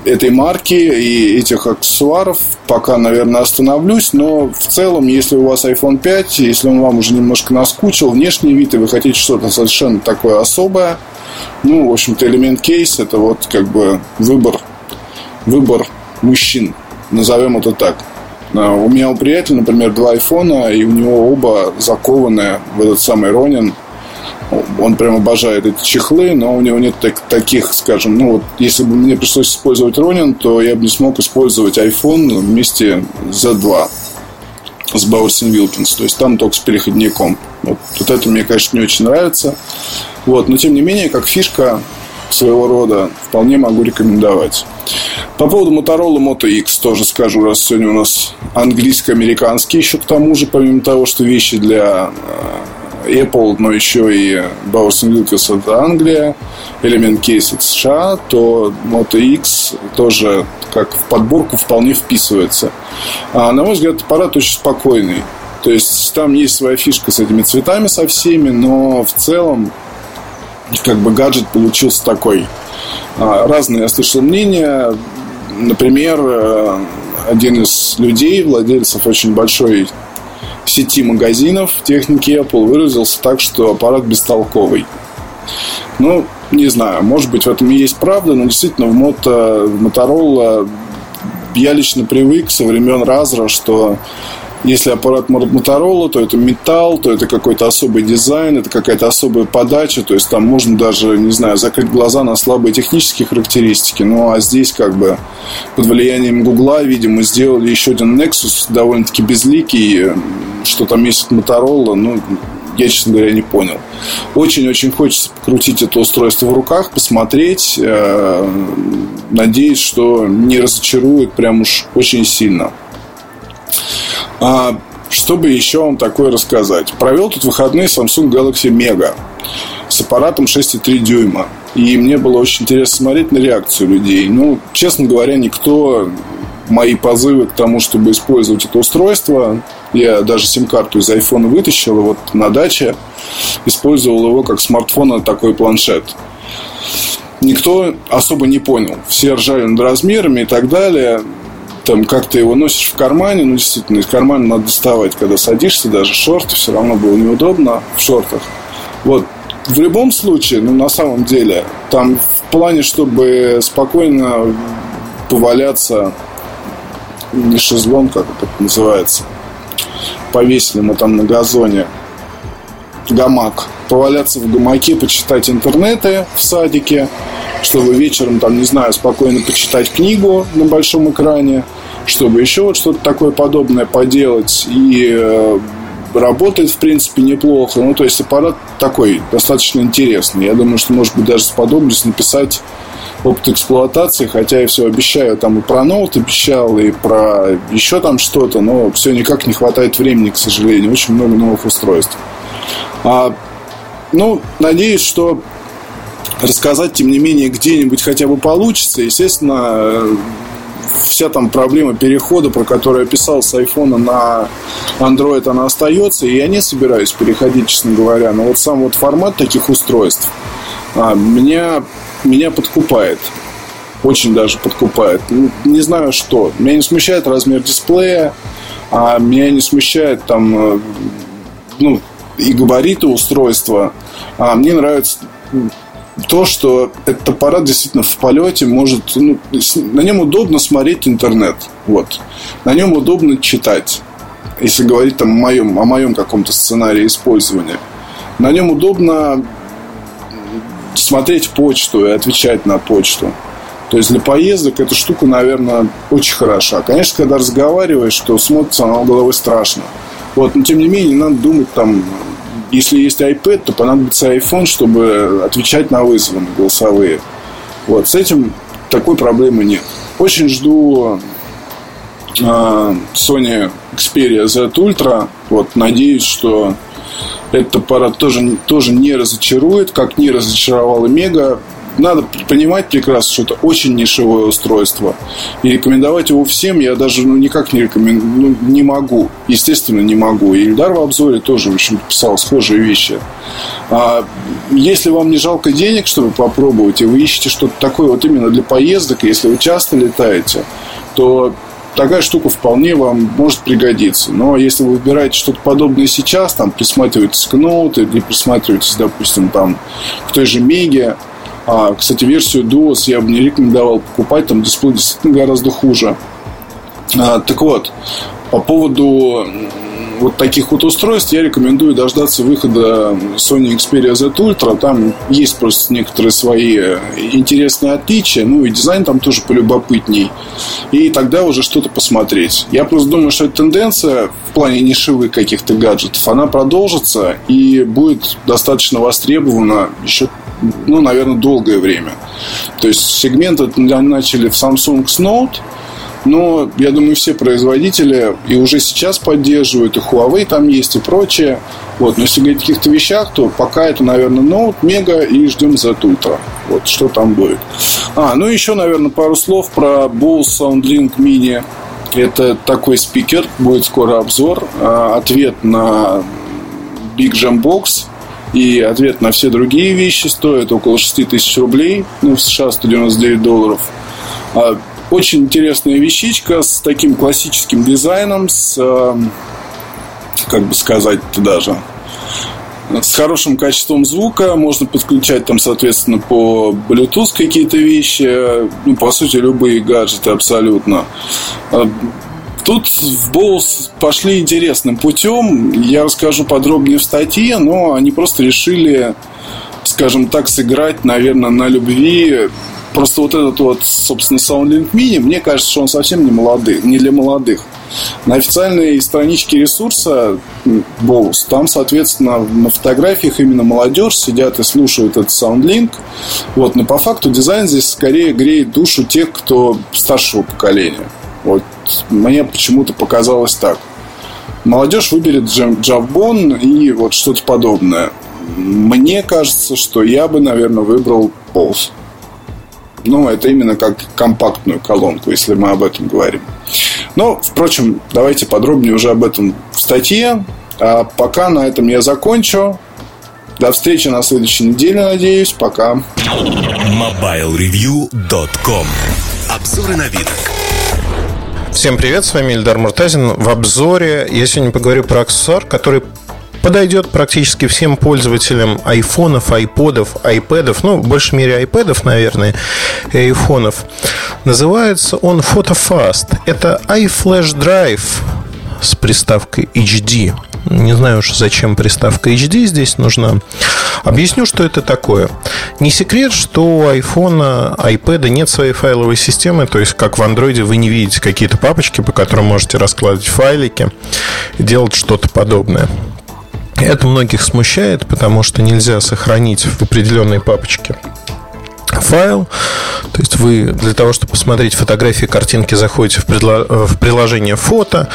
этой марки и этих аксессуаров. Пока, наверное, остановлюсь. Но в целом, если у вас iPhone 5, если он вам уже немножко наскучил, внешний вид, и вы хотите что-то совершенно такое особое, ну, в общем-то, элемент кейс – это вот как бы выбор, выбор мужчин. Назовем это так. А, у меня у приятеля, например, два айфона, и у него оба закованы в этот самый Ронин – он прям обожает эти чехлы, но у него нет так, таких, скажем, ну вот, если бы мне пришлось использовать Ronin, то я бы не смог использовать iPhone вместе с Z2 с Bowers Wilkins, то есть там только с переходником. Вот, вот это мне, конечно, не очень нравится. Вот, но тем не менее, как фишка своего рода, вполне могу рекомендовать. По поводу Motorola Moto X тоже скажу, раз сегодня у нас английско-американский еще к тому же, помимо того, что вещи для э, Apple, но еще и Bowers Wilkins это Англия, Element Case это США, то Moto X тоже как в подборку вполне вписывается. А, на мой взгляд, аппарат очень спокойный. То есть там есть своя фишка с этими цветами со всеми, но в целом как бы гаджет получился такой. А, разные я слышал мнения. Например, э, один из людей, владельцев очень большой сети магазинов техники Apple выразился так, что аппарат бестолковый. Ну, не знаю, может быть, в этом и есть правда, но действительно в, Motorola я лично привык со времен Разра, что если аппарат Motorola, то это металл, то это какой-то особый дизайн, это какая-то особая подача. То есть там можно даже, не знаю, закрыть глаза на слабые технические характеристики. Ну а здесь как бы под влиянием Гугла, видимо, сделали еще один Nexus довольно-таки безликий. Что там есть от Motorola, ну, я, честно говоря, не понял. Очень-очень хочется покрутить это устройство в руках, посмотреть. Э, надеюсь, что не разочарует прям уж очень сильно. А, чтобы еще вам такое рассказать. Провел тут выходные Samsung Galaxy Mega с аппаратом 6,3 дюйма. И мне было очень интересно смотреть на реакцию людей. Ну, честно говоря, никто мои позывы к тому, чтобы использовать это устройство. Я даже сим-карту из iPhone вытащил, вот на даче использовал его как смартфон, а такой планшет. Никто особо не понял. Все ржали над размерами и так далее там как ты его носишь в кармане, ну, действительно, из кармана надо доставать, когда садишься, даже шорты, все равно было неудобно в шортах. Вот, в любом случае, ну, на самом деле, там в плане, чтобы спокойно поваляться, не шезлонг, как это называется, повесили мы там на газоне гамак, поваляться в гамаке, почитать интернеты в садике, чтобы вечером, там, не знаю, спокойно почитать книгу на большом экране, чтобы еще вот что-то такое подобное поделать. И э, работает, в принципе, неплохо. Ну, то есть аппарат такой, достаточно интересный. Я думаю, что, может быть, даже сподоблюсь написать опыт эксплуатации, хотя я все обещаю, там и про ноут обещал, и про еще там что-то, но все никак не хватает времени, к сожалению. Очень много новых устройств. А, ну, надеюсь, что рассказать, тем не менее, где-нибудь хотя бы получится. Естественно, вся там проблема перехода, про которую я писал с айфона на Android, она остается, и я не собираюсь переходить, честно говоря. Но вот сам вот формат таких устройств а, меня, меня подкупает. Очень даже подкупает. Ну, не знаю что. Меня не смущает размер дисплея, а меня не смущает там э, ну, и габариты устройства. А мне нравится то, что этот аппарат действительно в полете может... Ну, на нем удобно смотреть интернет. Вот. На нем удобно читать. Если говорить там о моем, о моем каком-то сценарии использования. На нем удобно смотреть почту и отвечать на почту. То есть для поездок эта штука, наверное, очень хороша. Конечно, когда разговариваешь, то смотрится она головой страшно. Вот, но тем не менее, надо думать там если есть iPad, то понадобится iPhone, чтобы отвечать на вызовы голосовые. Вот, с этим такой проблемы нет. Очень жду а, Sony Xperia Z Ultra. Вот, надеюсь, что этот аппарат тоже, тоже не разочарует, как не разочаровал Мега надо понимать прекрасно, что это очень нишевое устройство. И рекомендовать его всем я даже ну, никак не рекомендую, ну, не могу. Естественно, не могу. И Ильдар в обзоре тоже, в общем, писал схожие вещи. А если вам не жалко денег, чтобы попробовать, и вы ищете что-то такое вот именно для поездок, если вы часто летаете, то такая штука вполне вам может пригодиться. Но если вы выбираете что-то подобное сейчас, там присматриваетесь к ноуту или присматриваетесь, допустим, там к той же Меге, а, кстати, версию DOS я бы не рекомендовал покупать, там дисплей действительно гораздо хуже. А, так вот, по поводу вот таких вот устройств я рекомендую дождаться выхода Sony Xperia Z Ultra. Там есть просто некоторые свои интересные отличия. Ну и дизайн там тоже полюбопытней. И тогда уже что-то посмотреть. Я просто думаю, что эта тенденция в плане нишевых каких-то гаджетов, она продолжится и будет достаточно востребована еще ну, наверное, долгое время. То есть сегмент начали в Samsung с Note, но я думаю, все производители и уже сейчас поддерживают, и Huawei там есть, и прочее. Вот. Но если говорить о каких-то вещах, то пока это, наверное, Note, Mega и ждем Z Ultra. Вот что там будет. А, ну еще, наверное, пару слов про Bose SoundLink Mini. Это такой спикер, будет скоро обзор. А, ответ на Big Jam Box и ответ на все другие вещи стоит около 6 тысяч рублей. Ну, в США 199 долларов. А, очень интересная вещичка с таким классическим дизайном, с, э, как бы сказать даже, с хорошим качеством звука. Можно подключать там, соответственно, по Bluetooth какие-то вещи. Ну, по сути, любые гаджеты абсолютно. Тут в Боус пошли интересным путем. Я расскажу подробнее в статье, но они просто решили, скажем так, сыграть, наверное, на любви. Просто вот этот вот, собственно, SoundLink Mini, мне кажется, что он совсем не молодый, не для молодых. На официальной страничке ресурса Боус, там, соответственно, на фотографиях именно молодежь сидят и слушают этот SoundLink. Вот, но по факту дизайн здесь скорее греет душу тех, кто старшего поколения. Вот мне почему-то показалось так. Молодежь выберет Джавбон и вот что-то подобное. Мне кажется, что я бы, наверное, выбрал Pulse. Ну, это именно как компактную колонку, если мы об этом говорим. Но, впрочем, давайте подробнее уже об этом в статье. А пока на этом я закончу. До встречи на следующей неделе, надеюсь. Пока. MobileReview.com Обзоры на видок. Всем привет, с вами Ильдар Муртазин. В обзоре я сегодня поговорю про аксессуар, который подойдет практически всем пользователям айфонов, айподов, айпэдов, ну, в большей мере айпэдов, наверное, и айфонов. Называется он PhotoFast. Это iFlash Drive с приставкой HD. Не знаю уж, зачем приставка HD здесь нужна. Объясню, что это такое. Не секрет, что у iPhone, iPad нет своей файловой системы, то есть как в Android вы не видите какие-то папочки, по которым можете раскладывать файлики делать что-то подобное. Это многих смущает, потому что нельзя сохранить в определенной папочке файл. То есть вы для того, чтобы посмотреть фотографии, картинки, заходите в, предло... в приложение фото.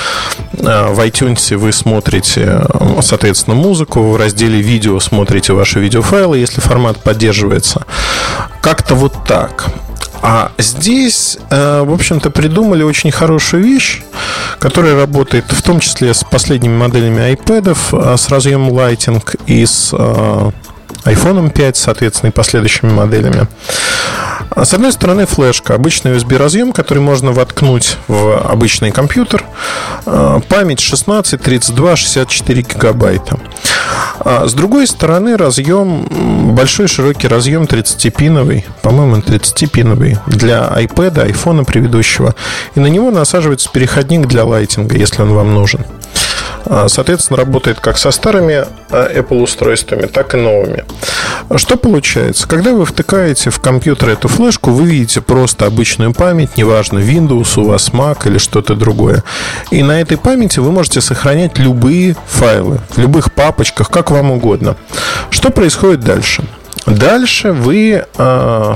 А, в iTunes вы смотрите, соответственно, музыку. В разделе видео смотрите ваши видеофайлы, если формат поддерживается. Как-то вот так. А здесь, э, в общем-то, придумали очень хорошую вещь, которая работает в том числе с последними моделями iPad, с разъемом Lighting и с э, iPhone 5, соответственно, и последующими моделями. С одной стороны, флешка, обычный USB-разъем, который можно воткнуть в обычный компьютер. А, память 16, 32, 64 гигабайта. А с другой стороны, разъем, большой широкий разъем 30-пиновый, по-моему, 30-пиновый для iPad, iPhone предыдущего. И на него насаживается переходник для лайтинга, если он вам нужен. А, соответственно, работает как со старыми а, Apple устройствами, так и новыми. Что получается? Когда вы втыкаете в компьютер эту флешку, вы видите просто обычную память, неважно, Windows, у вас Mac или что-то другое. И на этой памяти вы можете сохранять любые файлы, в любых папочках, как вам угодно. Что происходит дальше? Дальше вы э,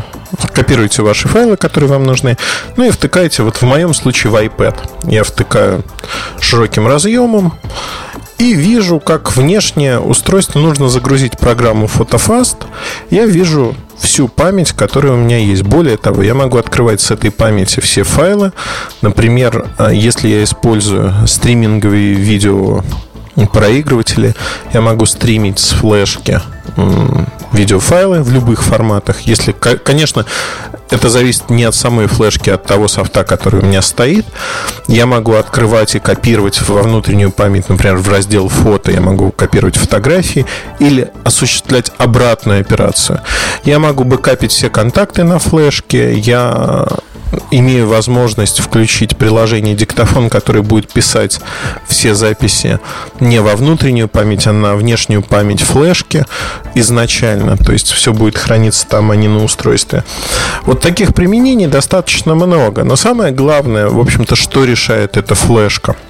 копируете ваши файлы, которые вам нужны, ну и втыкаете, вот в моем случае, в iPad. Я втыкаю широким разъемом, и вижу, как внешнее устройство нужно загрузить программу PhotoFast. Я вижу всю память, которая у меня есть. Более того, я могу открывать с этой памяти все файлы. Например, а, если я использую стриминговые видео проигрыватели, я могу стримить с флешки видеофайлы в любых форматах. Если, конечно, это зависит не от самой флешки, а от того софта, который у меня стоит. Я могу открывать и копировать во внутреннюю память, например, в раздел фото, я могу копировать фотографии или осуществлять обратную операцию. Я могу бэкапить все контакты на флешке, я имею возможность включить приложение диктофон, которое будет писать все записи не во внутреннюю память, а на внешнюю память флешки изначально. То есть все будет храниться там, а не на устройстве. Вот таких применений достаточно много. Но самое главное, в общем-то, что решает эта флешка –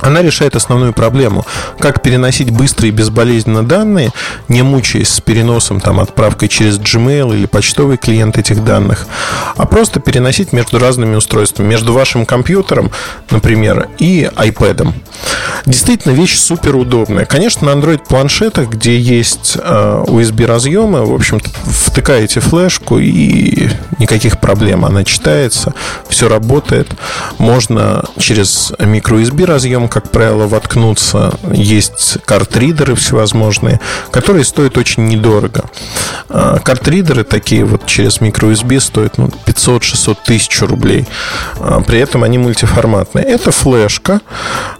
она решает основную проблему. Как переносить быстро и безболезненно данные, не мучаясь с переносом, там, отправкой через Gmail или почтовый клиент этих данных, а просто переносить между разными устройствами, между вашим компьютером, например, и iPad. Действительно, вещь супер удобная. Конечно, на Android планшетах, где есть э, USB разъемы, в общем-то, втыкаете флешку и никаких проблем. Она читается, все работает. Можно через micro USB как правило, воткнуться. Есть картридеры всевозможные, которые стоят очень недорого. Э, картридеры такие вот через micro USB стоят ну, 500-600 тысяч рублей. Э, при этом они мультиформатные. Это флешка.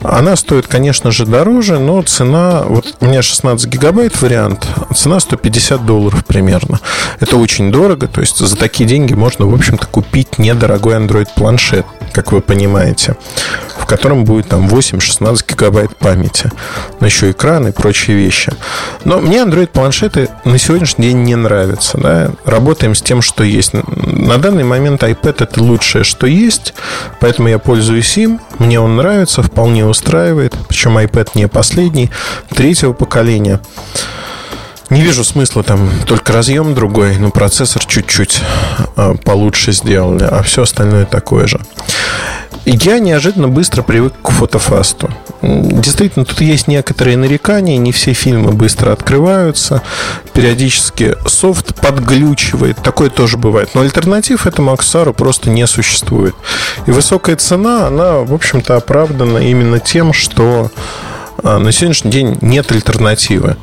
Она стоит, конечно же, дороже, но цена... Вот у меня 16 гигабайт вариант, цена 150 долларов примерно. Это очень дорого, то есть за такие деньги можно, в общем-то, купить недорогой Android планшет, как вы понимаете, в котором будет там 8-16 гигабайт памяти, но еще экран и прочие вещи. Но мне Android планшеты на сегодняшний день не нравятся. Да? Работаем с тем, что есть. На данный момент iPad это лучшее, что есть, поэтому я пользуюсь им. Мне он нравится, вполне устраивает. Причем iPad не последний, третьего поколения. Не вижу смысла там только разъем другой, но процессор чуть-чуть а, получше сделали, а все остальное такое же. Я неожиданно быстро привык к фотофасту. Действительно, тут есть некоторые нарекания, не все фильмы быстро открываются, периодически софт подглючивает, такое тоже бывает. Но альтернатив этому аксессуару просто не существует. И высокая цена, она, в общем-то, оправдана именно тем, что а, на сегодняшний день нет альтернативы.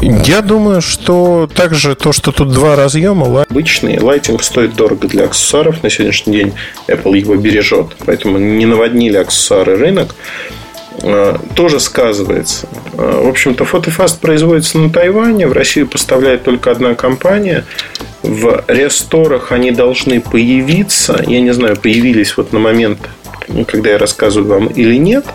Я думаю, что также то, что тут два разъема, обычный, лайтинг стоит дорого для аксессуаров. На сегодняшний день Apple его бережет, поэтому не наводнили аксессуары рынок. А, тоже сказывается. А, в общем-то, фотофаст производится на Тайване, в Россию поставляет только одна компания. В ресторах они должны появиться. Я не знаю, появились вот на момент, когда я рассказываю вам или нет.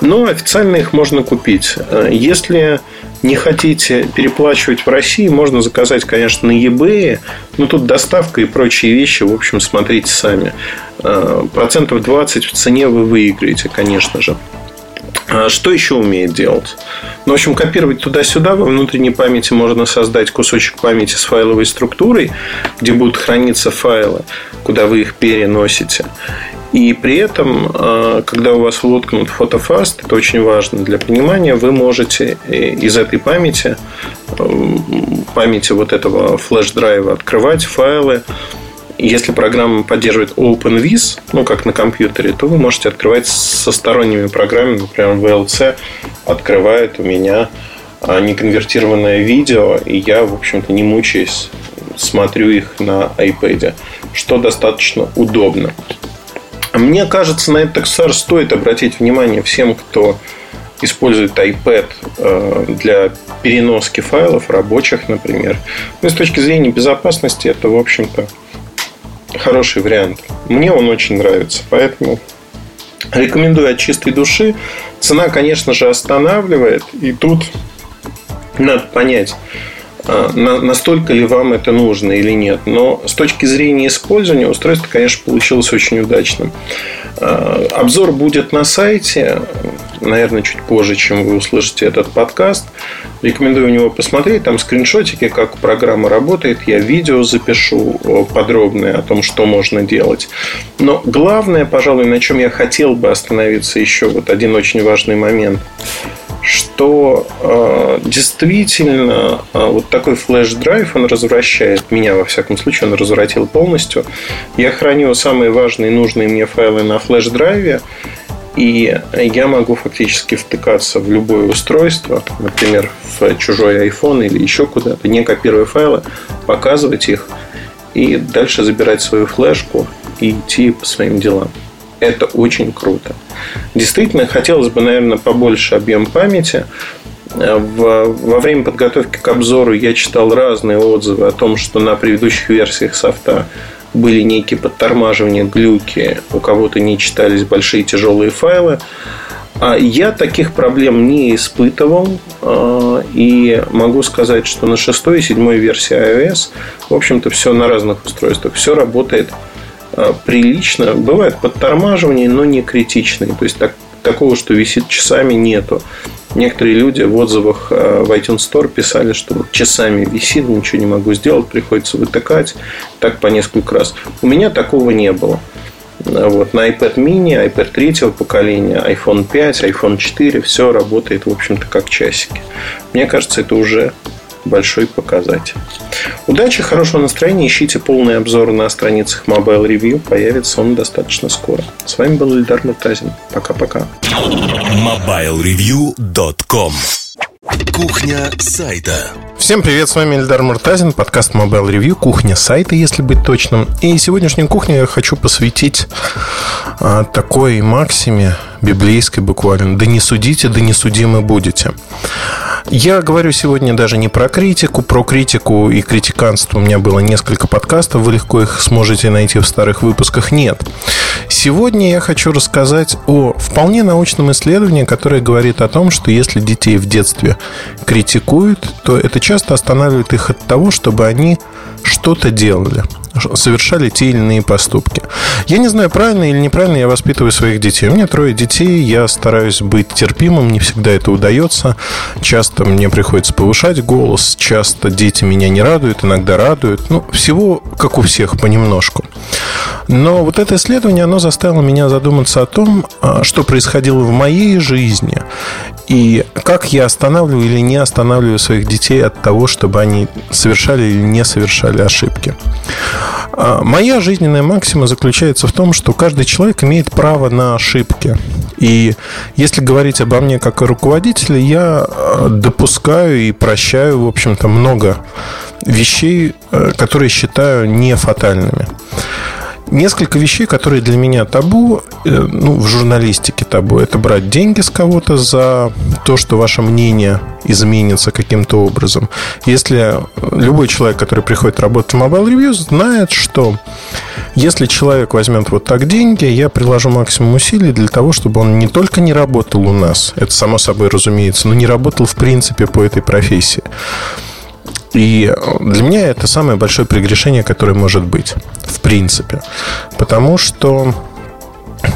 Но официально их можно купить. А, если не хотите переплачивать в России, можно заказать, конечно, на eBay. Но тут доставка и прочие вещи, в общем, смотрите сами. Процентов 20 в цене вы выиграете, конечно же. А что еще умеет делать? Ну, в общем, копировать туда-сюда. Во внутренней памяти можно создать кусочек памяти с файловой структурой, где будут храниться файлы, куда вы их переносите. И при этом, а, когда у вас воткнут фотофаст, это очень важно для понимания, вы можете э, из этой памяти, памяти вот этого флеш-драйва открывать файлы, если программа поддерживает OpenVIS, ну, как на компьютере, то вы можете открывать со сторонними программами. Например, VLC открывает у меня а, неконвертированное видео, и я, в общем-то, не мучаясь, смотрю их на iPad, что достаточно удобно. Мне кажется, на этот аксессуар стоит обратить внимание всем, кто использует iPad э, для переноски файлов рабочих, например. Ну, с точки зрения безопасности, это, в общем-то, хороший вариант. Мне он очень нравится, поэтому рекомендую от чистой души. Цена, конечно же, останавливает, и тут надо понять, настолько ли вам это нужно или нет. Но с точки зрения использования устройство, конечно, получилось очень удачным. А, обзор будет на сайте. наверное, чуть позже, чем вы услышите этот подкаст. Рекомендую у него посмотреть. Там скриншотики, как программа работает. Я видео запишу э, подробное о том, что можно делать. Но главное, пожалуй, на чем я хотел бы остановиться еще вот один очень важный момент что э, действительно э, вот такой флеш-драйв, он развращает меня, во всяком случае, он развратил полностью. Я храню самые важные нужные мне файлы на флеш-драйве, и я могу фактически втыкаться в любое устройство, например, в чужой iPhone или еще куда-то, не копируя файлы, показывать их и дальше забирать свою флешку и идти по своим делам. Это очень круто. Действительно, хотелось бы, наверное, побольше объем памяти. Во, во время подготовки к обзору я читал разные отзывы о том, что на предыдущих версиях софта были некие подтормаживания, глюки, у кого-то не читались большие тяжелые файлы. А я таких проблем не испытывал. А, и могу сказать, что на шестой и седьмой версии iOS, в общем-то, все на разных устройствах, все работает прилично. Бывает подтормаживание, но не критичные. То есть так, такого, что висит часами, нету. Некоторые люди в отзывах э, в iTunes Store писали, что вот часами висит, ничего не могу сделать, приходится вытыкать. Так по несколько раз. У меня такого не было. Вот, на iPad mini, iPad третьего поколения, iPhone 5, iPhone 4 все работает, в общем-то, как часики. Мне кажется, это уже большой показатель. Удачи, хорошего настроения. Ищите полный обзор на страницах Mobile Review. Появится он достаточно скоро. С вами был Ильдар Муртазин. Пока-пока. MobileReview.com Кухня сайта. Всем привет, с вами Эльдар Муртазин, подкаст Mobile Review, кухня сайта, если быть точным. И сегодняшнюю кухню я хочу посвятить а, такой максиме, библейской буквально. Да не судите, да не судимы будете. Я говорю сегодня даже не про критику. Про критику и критиканство у меня было несколько подкастов. Вы легко их сможете найти в старых выпусках. Нет. Сегодня я хочу рассказать о вполне научном исследовании, которое говорит о том, что если детей в детстве критикуют, то это часто останавливает их от того, чтобы они что-то делали совершали те или иные поступки. Я не знаю, правильно или неправильно я воспитываю своих детей. У меня трое детей, я стараюсь быть терпимым, не всегда это удается. Часто мне приходится повышать голос, часто дети меня не радуют, иногда радуют. Ну, всего, как у всех, понемножку. Но вот это исследование, оно заставило меня задуматься о том, а, что происходило в моей жизни и как я останавливаю или не останавливаю своих детей от того, чтобы они совершали или не совершали ошибки. А, моя жизненная максима заключается в том, что каждый человек имеет право на ошибки. И если говорить обо мне как о руководителе, я а, допускаю и прощаю, в общем-то, много вещей, а, которые считаю не фатальными. Несколько вещей, которые для меня табу, э, ну, в журналистике табу, это брать деньги с кого-то за то, что ваше мнение изменится каким-то образом. Если любой человек, который приходит работать в Mobile Review, знает, что если человек возьмет вот так деньги, я приложу максимум усилий для того, чтобы он не только не работал у нас, это само собой разумеется, но не работал в принципе по этой профессии. И для меня это самое большое прегрешение, которое может быть, в принципе. Потому что,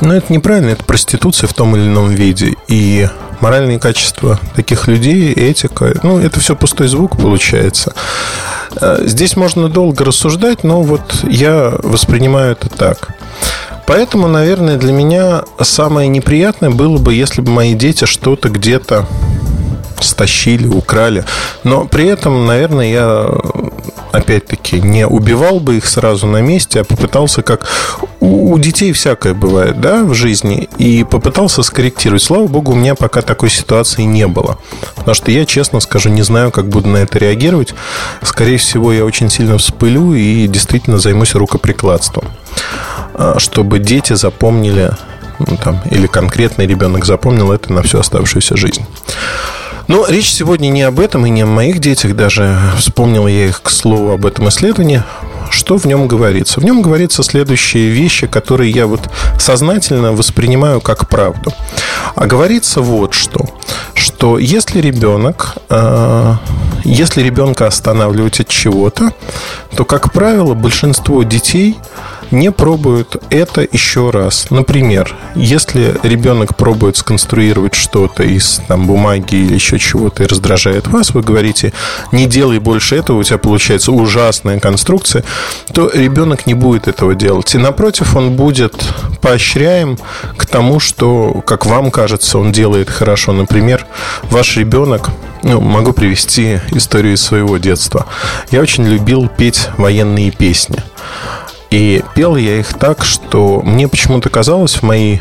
ну, это неправильно, это проституция в том или ином виде. И моральные качества таких людей, этика, ну, это все пустой звук получается. Э, здесь можно долго рассуждать, но вот я воспринимаю это так. Поэтому, наверное, для меня самое неприятное было бы, если бы мои дети что-то где-то стащили, украли. Но при этом, наверное, я опять-таки не убивал бы их сразу на месте, а попытался как у детей всякое бывает, да, в жизни, и попытался скорректировать. Слава богу, у меня пока такой ситуации не было. Потому что я, честно скажу, не знаю, как буду на это реагировать. Скорее всего, я очень сильно вспылю и действительно займусь рукоприкладством. А, чтобы дети запомнили, ну, там, или конкретный ребенок запомнил это на всю оставшуюся жизнь. Но речь сегодня не об этом и не о моих детях даже. Вспомнил я их, к слову, об этом исследовании. Что в нем говорится? В нем говорится следующие вещи, которые я вот сознательно воспринимаю как правду. А говорится вот что. Что если ребенок, э, если ребенка останавливать от чего-то, то, как правило, большинство детей не пробуют это еще раз. Например, если ребенок пробует сконструировать что-то из там, бумаги или еще чего-то и раздражает вас, вы говорите, не делай больше этого, у тебя получается ужасная конструкция, то ребенок не будет этого делать. И напротив, он будет поощряем к тому, что, как вам кажется, он делает хорошо. Например, ваш ребенок ну, могу привести историю из своего детства. Я очень любил петь военные песни. И пел я их так, что мне почему-то казалось в мои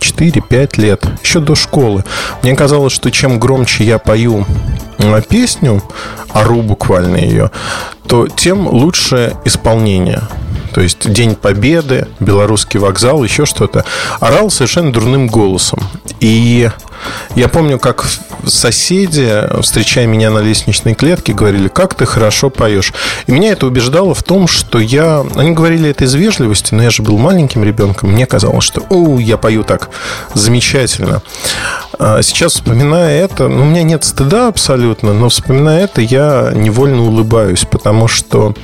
4-5 лет, еще до школы, мне казалось, что чем громче я пою песню, ору буквально ее, то тем лучше исполнение. То есть День Победы, Белорусский вокзал, еще что-то. Орал совершенно дурным голосом. И я помню, как соседи, встречая меня на лестничной клетке, говорили, как ты хорошо поешь. И меня это убеждало в том, что я... Они говорили это из вежливости, но я же был маленьким ребенком. Мне казалось, что, о, я пою так замечательно. А сейчас, вспоминая это, ну, у меня нет стыда абсолютно, но вспоминая это, я невольно улыбаюсь, потому что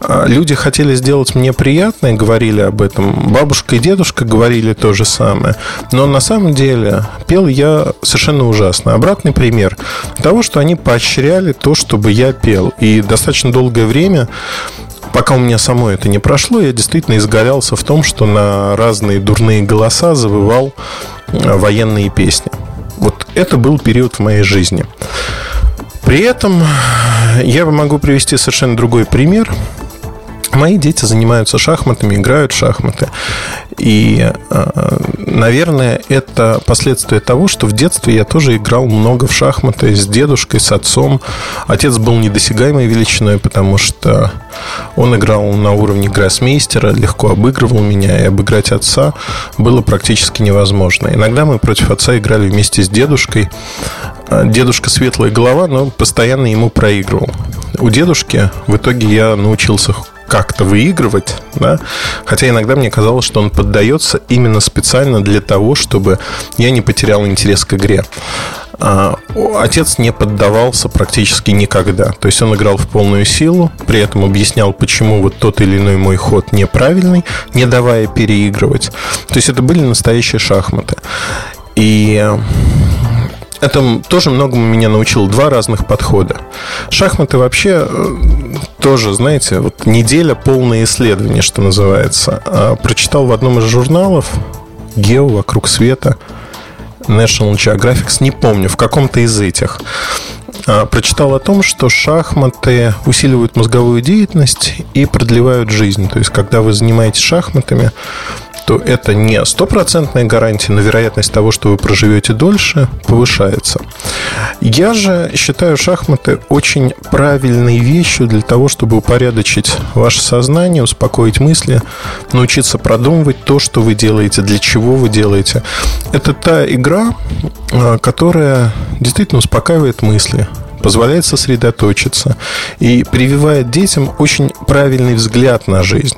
а, люди хотели сделать мне приятное, говорили об этом. Бабушка и дедушка говорили то же самое. Но на самом деле пел я совершенно ужасно. Обратный пример того, что они поощряли то, чтобы я пел. И достаточно долгое время пока у меня само это не прошло, я действительно изгалялся в том, что на разные дурные голоса завывал э, военные песни. Вот это был период в моей жизни. При этом я могу привести совершенно другой пример. Мои дети занимаются шахматами, играют в шахматы. И, э, наверное, это последствия того, что в детстве я тоже играл много в шахматы с дедушкой, с отцом. Отец был недосягаемой величиной, потому что он играл на уровне гроссмейстера, легко обыгрывал меня, и обыграть отца было практически невозможно. Иногда мы против отца играли вместе с дедушкой. Э, дедушка светлая голова, но постоянно ему проигрывал. У дедушки в итоге я научился как-то выигрывать, да, хотя иногда мне казалось, что он поддается именно специально для того, чтобы я не потерял интерес к игре. А, отец не поддавался практически никогда. То есть он играл в полную силу, при этом объяснял, почему вот тот или иной мой ход неправильный, не давая переигрывать. То есть это были настоящие шахматы. И это тоже многому меня научил. Два разных подхода. Шахматы вообще э, тоже, знаете, вот неделя полное исследование, что называется. А, прочитал в одном из журналов «Гео. Вокруг света», National Geographic, не помню, в каком-то из этих а, прочитал о том, что шахматы усиливают мозговую деятельность и продлевают жизнь. То есть, когда вы занимаетесь шахматами, то это не стопроцентная гарантия, но вероятность того, что вы проживете дольше, повышается. Я же считаю шахматы очень правильной вещью для того, чтобы упорядочить ваше сознание, успокоить мысли, научиться продумывать то, что вы делаете, для чего вы делаете. Это та игра, а, которая действительно успокаивает мысли, позволяет сосредоточиться и прививает детям очень правильный взгляд на жизнь.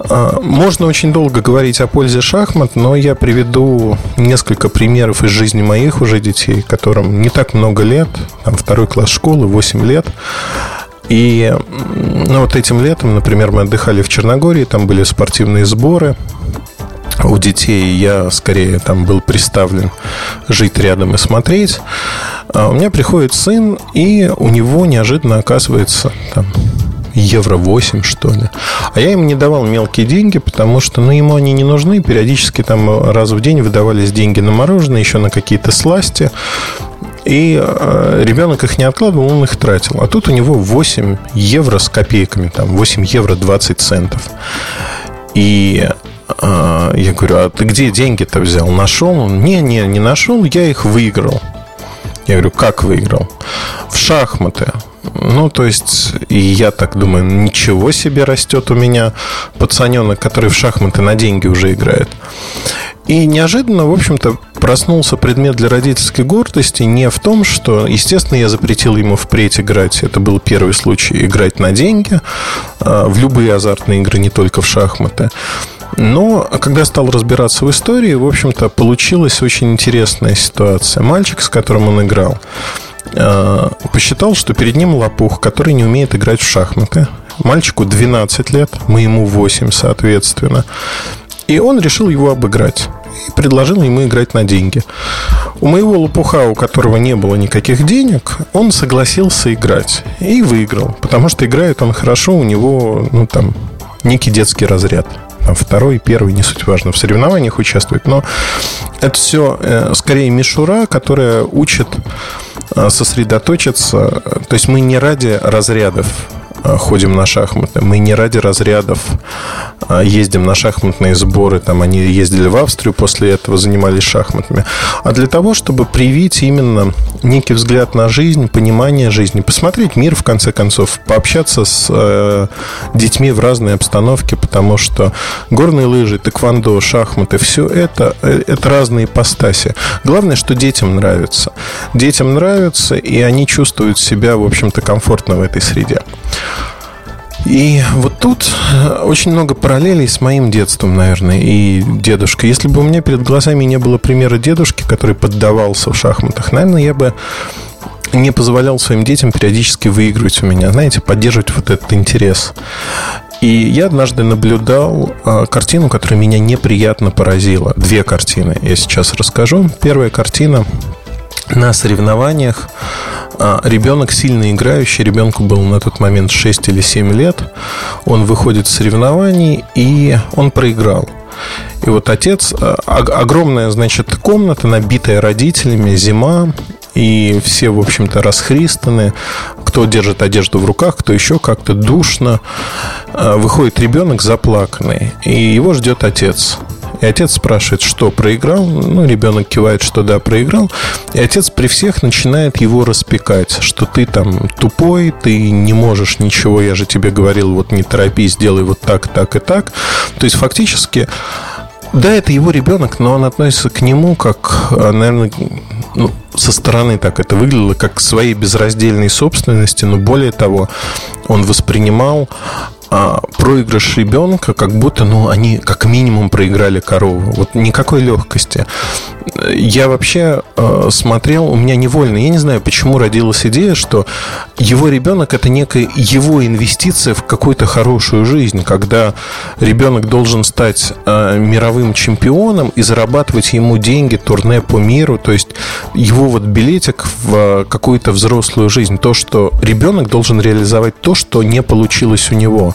А, можно очень долго говорить о пользе шахмат, но я приведу несколько примеров из жизни моих уже детей, которым не так много лет, там второй класс школы, 8 лет. И ну, вот этим летом, например, мы отдыхали в Черногории, там были спортивные сборы, у детей я скорее там был представлен жить рядом и смотреть. А у меня приходит сын, и у него неожиданно оказывается там евро 8, что ли. А я ему не давал мелкие деньги, потому что ну, ему они не нужны. Периодически там раз в день выдавались деньги на мороженое, еще на какие-то сласти. И э, ребенок их не откладывал, он их тратил. А тут у него 8 евро с копейками, там 8 евро 20 центов. И э, я говорю, а ты где деньги-то взял? Нашел? Не, не, не нашел, я их выиграл. Я говорю, как выиграл? В шахматы. Ну, то есть, и я так думаю, ничего себе растет у меня пацаненок, который в шахматы на деньги уже играет. И неожиданно, в общем-то, проснулся предмет для родительской гордости не в том, что, естественно, я запретил ему впредь играть. Это был первый случай играть на деньги а, в любые азартные игры, не только в шахматы. Но когда стал разбираться в истории, в общем-то, получилась очень интересная ситуация. Мальчик, с которым он играл, посчитал, что перед ним лопух, который не умеет играть в шахматы. Мальчику 12 лет, мы ему 8, соответственно. И он решил его обыграть и предложил ему играть на деньги. У моего лопуха, у которого не было никаких денег, он согласился играть и выиграл, потому что играет он хорошо, у него, ну, там, некий детский разряд. Там второй, первый, не суть важно, в соревнованиях участвует. Но это все э, скорее мишура, которая учит э, сосредоточиться. То есть мы не ради разрядов Э, ходим на шахматы. Мы не ради разрядов а ездим на шахматные сборы. Там они ездили в Австрию, после этого занимались шахматами. А для того, чтобы привить именно некий взгляд на жизнь, понимание жизни, посмотреть мир, в конце концов, пообщаться с э, детьми в разной обстановке, потому что горные лыжи, тэквондо, шахматы, все это, э, это разные ипостаси. Главное, что детям нравится. Детям нравится, и они чувствуют себя, в общем-то, комфортно в этой среде. И вот тут очень много параллелей с моим детством, наверное, и дедушкой. Если бы у меня перед глазами не было примера дедушки, который поддавался в шахматах, наверное, я бы не позволял своим детям периодически выигрывать у меня, знаете, поддерживать вот этот интерес. И я однажды наблюдал а, картину, которая меня неприятно поразила. Две картины я сейчас расскажу. Первая картина на соревнованиях. А, ребенок сильно играющий, ребенку был на тот момент 6 или 7 лет, он выходит с соревнований и он проиграл. И вот отец, а, огромная, значит, комната, набитая родителями, зима, и все, в общем-то, расхристаны. Кто держит одежду в руках, кто еще как-то душно. А, выходит ребенок заплаканный, и его ждет отец. И отец спрашивает, что проиграл. Ну, ребенок кивает, что да, проиграл. И отец при всех начинает его распекать, что ты там тупой, ты не можешь ничего, я же тебе говорил, вот не торопись, сделай вот так, так и так. То есть фактически да, это его ребенок, но он относится к нему как, наверное, ну, со стороны так это выглядело, как к своей безраздельной собственности, но более того, он воспринимал а, проигрыш ребенка, как будто, ну, они как минимум проиграли корову. Вот никакой легкости. Я вообще э, смотрел, у меня невольно, я не знаю, почему родилась идея, что его ребенок это некая его инвестиция в какую-то хорошую жизнь, когда ребенок должен стать э, мировым чемпионом и зарабатывать ему деньги, турне по миру, то есть его вот билетик в какую-то взрослую жизнь, то, что ребенок должен реализовать то, что не получилось у него.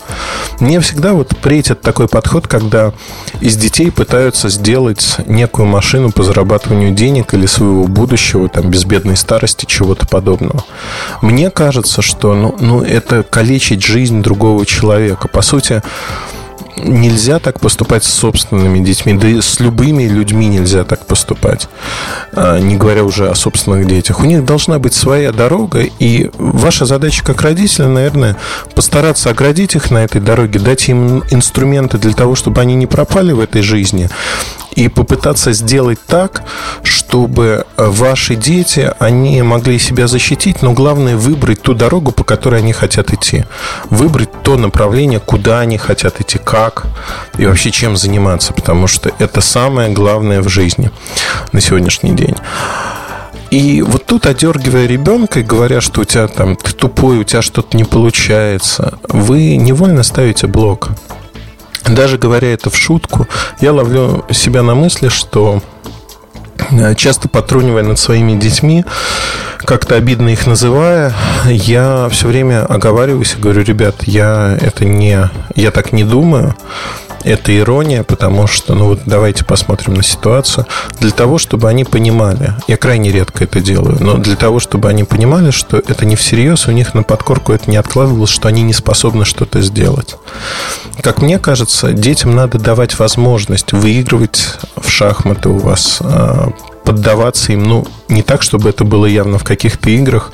Мне всегда вот претит такой подход, когда из детей пытаются сделать некую машину по зарабатыванию денег или своего будущего, там, безбедной старости, чего-то подобного. Мне кажется, что ну, ну, это калечить жизнь другого человека. По сути, нельзя так поступать с собственными детьми, да и с любыми людьми нельзя так поступать, а, не говоря уже о собственных детях. У них должна быть своя дорога, и ваша задача как родителя, наверное, постараться оградить их на этой дороге, дать им инструменты для того, чтобы они не пропали в этой жизни, и попытаться сделать так, чтобы ваши дети, они могли себя защитить, но главное выбрать ту дорогу, по которой они хотят идти. Выбрать то направление, куда они хотят идти, как и вообще чем заниматься, потому что это самое главное в жизни на сегодняшний день. И вот тут, одергивая ребенка и говоря, что у тебя там ты тупой, у тебя что-то не получается, вы невольно ставите блок. Даже говоря это в шутку, я ловлю себя на мысли, что часто потрунивая над своими детьми, как-то обидно их называя, я все время оговариваюсь и говорю, ребят, я это не, я так не думаю, это ирония, потому что, ну вот давайте посмотрим на ситуацию. Для того, чтобы они понимали, я крайне редко это делаю, но для того, чтобы они понимали, что это не всерьез, у них на подкорку это не откладывалось, что они не способны что-то сделать. Как мне кажется, детям надо давать возможность выигрывать в шахматы у вас, а, поддаваться им, ну, не так, чтобы это было явно в каких-то играх,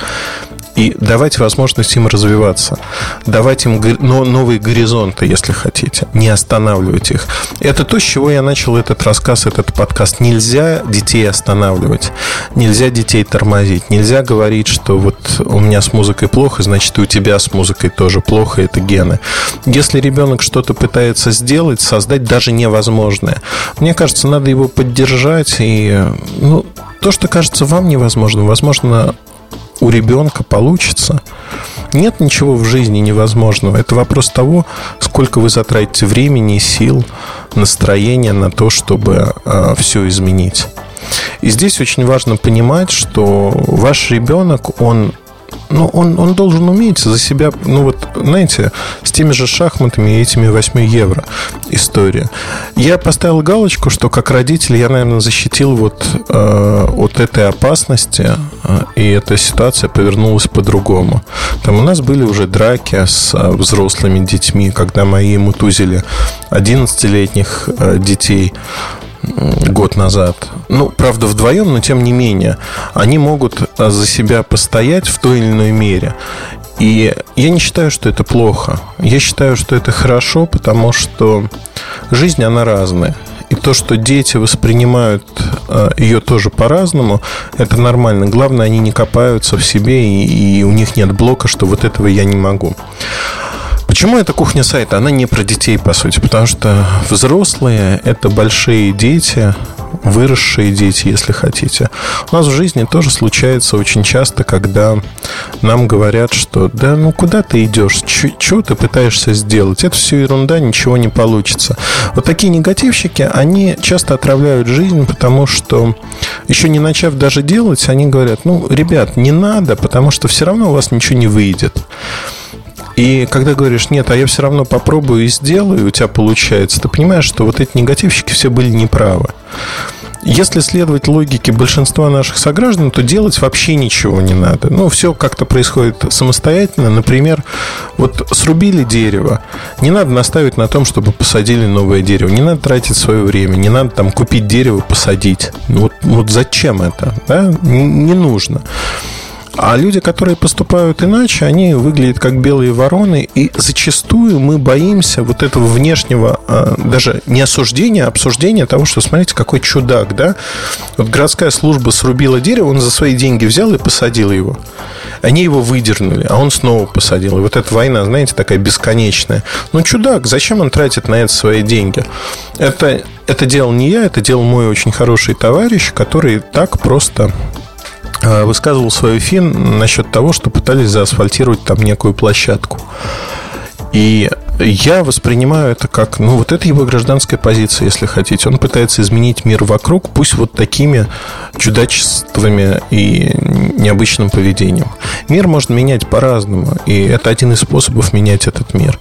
и давать возможность им развиваться, давать им новые горизонты, если хотите, не останавливать их. Это то, с чего я начал этот рассказ, этот подкаст. Нельзя детей останавливать, нельзя детей тормозить, нельзя говорить, что вот у меня с музыкой плохо, значит и у тебя с музыкой тоже плохо, это гены. Если ребенок что-то пытается сделать, создать даже невозможное, мне кажется, надо его поддержать и ну, то, что кажется вам невозможным, возможно, у ребенка получится. Нет ничего в жизни невозможного. Это вопрос того, сколько вы затратите времени, сил, настроения на то, чтобы э, все изменить. И здесь очень важно понимать, что ваш ребенок, он ну, он, он должен уметь за себя, ну вот, знаете, с теми же шахматами и этими 8 евро история. Я поставил галочку, что как родитель я, наверное, защитил вот э, от этой опасности, э, и эта ситуация повернулась по-другому. Там у нас были уже драки с э, взрослыми детьми, когда мои мутузили 11-летних э, детей год назад. Ну, правда, вдвоем, но тем не менее, они могут а, за себя постоять в той или иной мере. И я не считаю, что это плохо. Я считаю, что это хорошо, потому что жизнь, она разная. И то, что дети воспринимают а, ее тоже по-разному, это нормально. Главное, они не копаются в себе, и, и у них нет блока, что вот этого я не могу. Почему эта кухня сайта? Она не про детей, по сути, потому что взрослые – это большие дети, выросшие дети, если хотите. У нас в жизни тоже случается очень часто, когда нам говорят, что да ну куда ты идешь, чего ты пытаешься сделать, это все ерунда, ничего не получится. Вот такие негативщики, они часто отравляют жизнь, потому что еще не начав даже делать, они говорят, ну, ребят, не надо, потому что все равно у вас ничего не выйдет. И когда говоришь, нет, а я все равно попробую и сделаю, у тебя получается, ты понимаешь, что вот эти негативщики все были неправы. Если следовать логике большинства наших сограждан, то делать вообще ничего не надо. Ну, все как-то происходит самостоятельно. Например, вот срубили дерево. Не надо наставить на том, чтобы посадили новое дерево. Не надо тратить свое время. Не надо там купить дерево, посадить. Вот, вот зачем это? Да? Не нужно. А люди, которые поступают иначе, они выглядят как белые вороны, и зачастую мы боимся вот этого внешнего, а, даже не осуждения, а обсуждения того, что, смотрите, какой чудак, да? Вот городская служба срубила дерево, он за свои деньги взял и посадил его. Они его выдернули, а он снова посадил. И вот эта война, знаете, такая бесконечная. Ну, чудак, зачем он тратит на это свои деньги? Это, это делал не я, это делал мой очень хороший товарищ, который так просто высказывал свою фин насчет того, что пытались заасфальтировать там некую площадку. И я воспринимаю это как, ну, вот это его гражданская позиция, если хотите. Он пытается изменить мир вокруг, пусть вот такими чудачествами и необычным поведением. Мир можно менять по-разному, и это один из способов менять этот мир.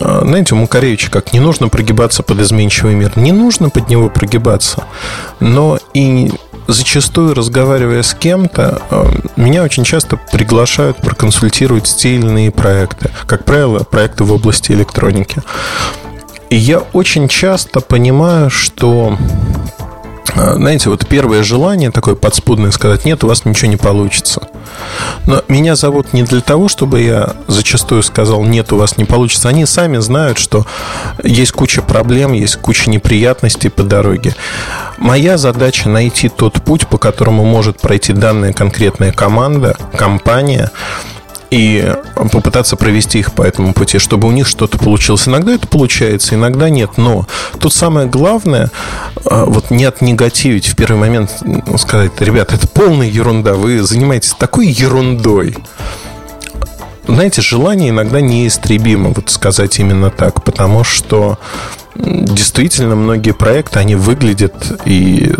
Э, знаете, у Макаревича как не нужно прогибаться под изменчивый мир. Не нужно под него прогибаться. Но и зачастую, разговаривая с кем-то, э, меня очень часто приглашают проконсультировать иные проекты. Как правило, проекты в области электроники. И я очень часто понимаю, что знаете, вот первое желание такое подспудное сказать, нет, у вас ничего не получится. Но меня зовут не для того, чтобы я зачастую сказал, нет, у вас не получится. Они сами знают, что есть куча проблем, есть куча неприятностей по дороге. Моя задача найти тот путь, по которому может пройти данная конкретная команда, компания, и попытаться провести их по этому пути, чтобы у них что-то получилось. Иногда это получается, иногда нет. Но тут самое главное, а, вот не отнегативить в первый момент, сказать, ребят, это полная ерунда, вы занимаетесь такой ерундой. Знаете, желание иногда неистребимо, вот сказать именно так, потому что действительно многие проекты, они выглядят, и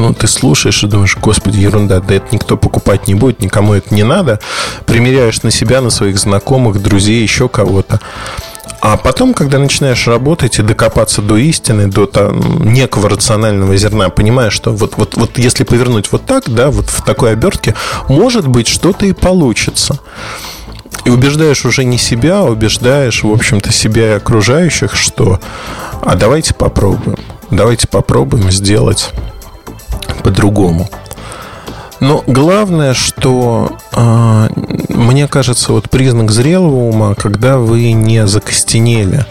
ну, ты слушаешь и думаешь, господи, ерунда, да это никто покупать не будет, никому это не надо. Примеряешь на себя, на своих знакомых, друзей, еще кого-то. А потом, когда начинаешь работать и докопаться до истины, до там, некого рационального зерна, понимаешь, что вот, вот, вот если повернуть вот так, да, вот в такой обертке, может быть, что-то и получится. И убеждаешь уже не себя, а убеждаешь, в общем-то, себя и окружающих, что а давайте попробуем. Давайте попробуем сделать по-другому. Но главное, что э, мне кажется, вот признак зрелого ума, когда вы не закостенели.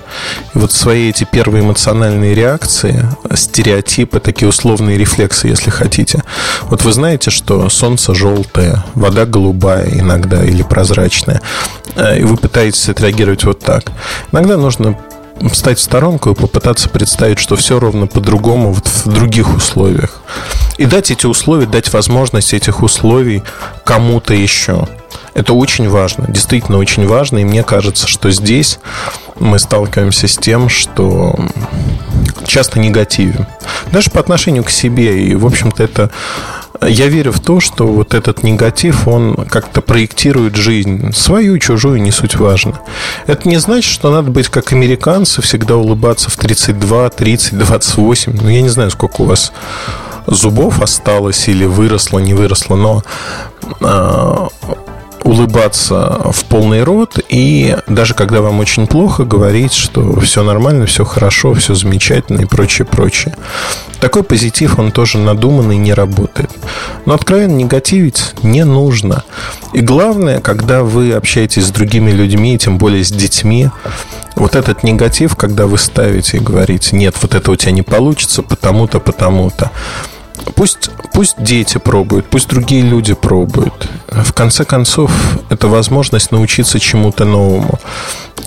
И вот свои эти первые эмоциональные реакции, стереотипы, такие условные рефлексы, если хотите. Вот вы знаете, что солнце желтое, вода голубая иногда или прозрачная, э, и вы пытаетесь отреагировать вот так. Иногда нужно встать в сторонку и попытаться представить, что все ровно по-другому вот в других условиях. И дать эти условия, дать возможность этих условий кому-то еще. Это очень важно, действительно очень важно. И мне кажется, что здесь мы сталкиваемся с тем, что часто негативен. Даже по отношению к себе. И, в общем-то, это я верю в то, что вот этот негатив, он как-то проектирует жизнь. Свою, чужую, не суть важно. Это не значит, что надо быть как американцы, всегда улыбаться в 32, 30, 28. Ну, я не знаю, сколько у вас зубов осталось или выросло, не выросло, но а, улыбаться в полный рот и даже когда вам очень плохо, говорить, что все нормально, все хорошо, все замечательно и прочее, прочее. Такой позитив, он тоже надуманный, не работает. Но откровенно негативить не нужно. И главное, когда вы общаетесь с другими людьми, тем более с детьми, вот этот негатив, когда вы ставите и говорите, нет, вот это у тебя не получится, потому-то, потому-то. Пусть, пусть дети пробуют, пусть другие люди пробуют. В конце концов, это возможность научиться чему-то новому.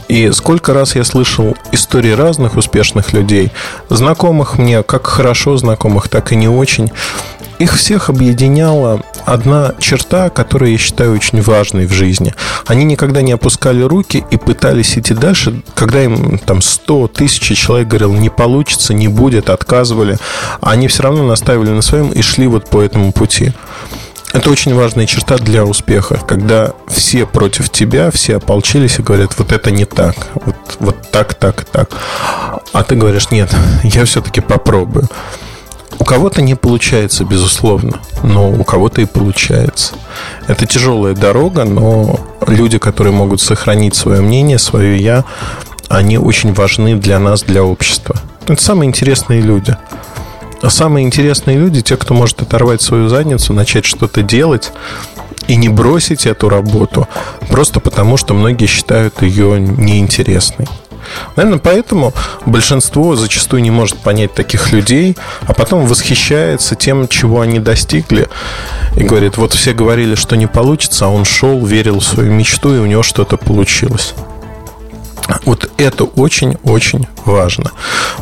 И сколько раз я слышал истории разных успешных людей, знакомых мне, как хорошо знакомых, так и не очень, их всех объединяла одна черта, которую я считаю очень важной в жизни. Они никогда не опускали руки и пытались идти дальше, когда им там 100 тысяч человек говорил, не получится, не будет, отказывали. Они все равно наставили на своем и шли вот по этому пути. Это очень важная черта для успеха, когда все против тебя, все ополчились и говорят, вот это не так, вот, вот так, так, так. А ты говоришь, нет, я все-таки попробую. У кого-то не получается, безусловно, но у кого-то и получается. Это тяжелая дорога, но люди, которые могут сохранить свое мнение, свое я, они очень важны для нас, для общества. Это самые интересные люди. А самые интересные люди те, кто может оторвать свою задницу, начать что-то делать и не бросить эту работу просто потому, что многие считают ее неинтересной. Наверное, поэтому большинство зачастую не может понять таких людей, а потом восхищается тем, чего они достигли, и говорит, вот все говорили, что не получится, а он шел, верил в свою мечту, и у него что-то получилось. Вот это очень-очень важно.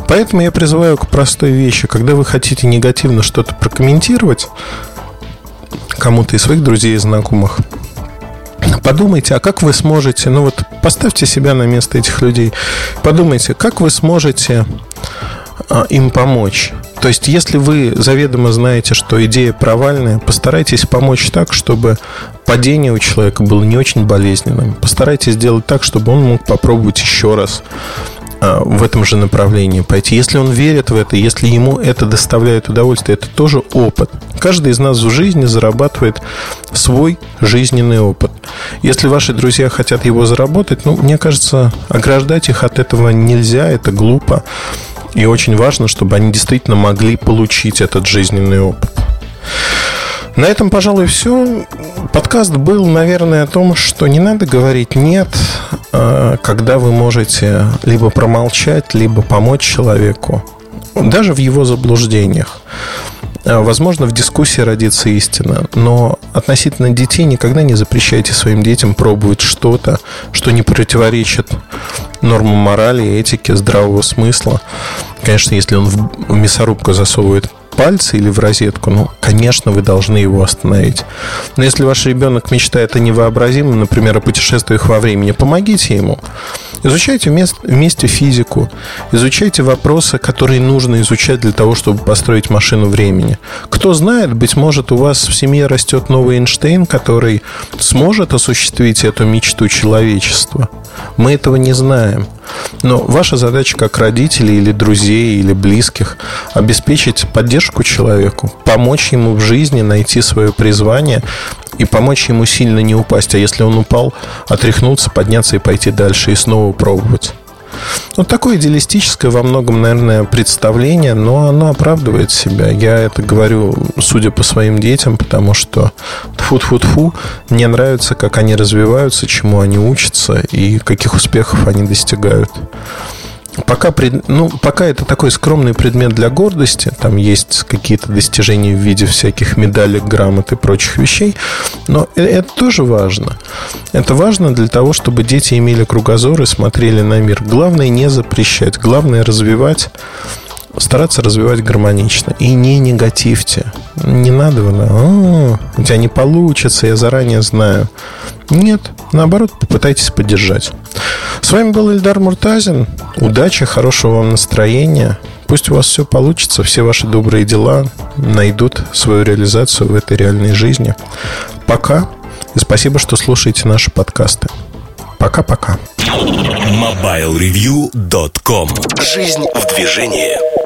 Поэтому я призываю к простой вещи. Когда вы хотите негативно что-то прокомментировать кому-то из своих друзей и знакомых, Подумайте, а как вы сможете, ну вот поставьте себя на место этих людей, подумайте, как вы сможете а, им помочь. То есть, если вы заведомо знаете, что идея провальная, постарайтесь помочь так, чтобы падение у человека было не очень болезненным. Постарайтесь сделать так, чтобы он мог попробовать еще раз в этом же направлении пойти. Если он верит в это, если ему это доставляет удовольствие, это тоже опыт. Каждый из нас в жизни зарабатывает свой жизненный опыт. Если ваши друзья хотят его заработать, ну, мне кажется, ограждать их от этого нельзя, это глупо. И очень важно, чтобы они действительно могли получить этот жизненный опыт. На этом, пожалуй, все. Подкаст был, наверное, о том, что не надо говорить «нет», когда вы можете либо промолчать, либо помочь человеку, даже в его заблуждениях. А, возможно, в дискуссии родится истина, но относительно детей никогда не запрещайте своим детям пробовать что-то, что не противоречит нормам морали, этики, здравого смысла. Конечно, если он в мясорубку засовывает пальцы или в розетку, ну, конечно, вы должны его остановить. Но если ваш ребенок мечтает о невообразимом, например, о путешествиях во времени, помогите ему. Изучайте вместе физику, изучайте вопросы, которые нужно изучать для того, чтобы построить машину времени. Кто знает, быть может, у вас в семье растет новый Эйнштейн, который сможет осуществить эту мечту человечества. Мы этого не знаем. Но ваша задача как родителей или друзей или близких обеспечить поддержку человеку, помочь ему в жизни найти свое призвание и помочь ему сильно не упасть. А если он упал, отряхнуться, подняться и пойти дальше и снова пробовать. Вот такое идеалистическое во многом, наверное, представление, но оно оправдывает себя. Я это говорю, судя по своим детям, потому что тфу-тфу-тфу, мне нравится, как они развиваются, чему они учатся и каких успехов они достигают. Пока, пред, ну, пока это такой скромный предмет для гордости, там есть какие-то достижения в виде всяких медалек, грамот и прочих вещей, но э, это тоже важно. Это важно для того, чтобы дети имели кругозор и смотрели на мир. Главное не запрещать, главное развивать стараться развивать гармонично. И не негативьте. Не надо, а, у тебя не получится, я заранее знаю. Нет, наоборот, попытайтесь поддержать. С вами был Ильдар Муртазин. Удачи, хорошего вам настроения. Пусть у вас все получится, все ваши добрые дела найдут свою реализацию в этой реальной жизни. Пока. И спасибо, что слушаете наши подкасты. Пока-пока. MobileReview.com Жизнь в движении.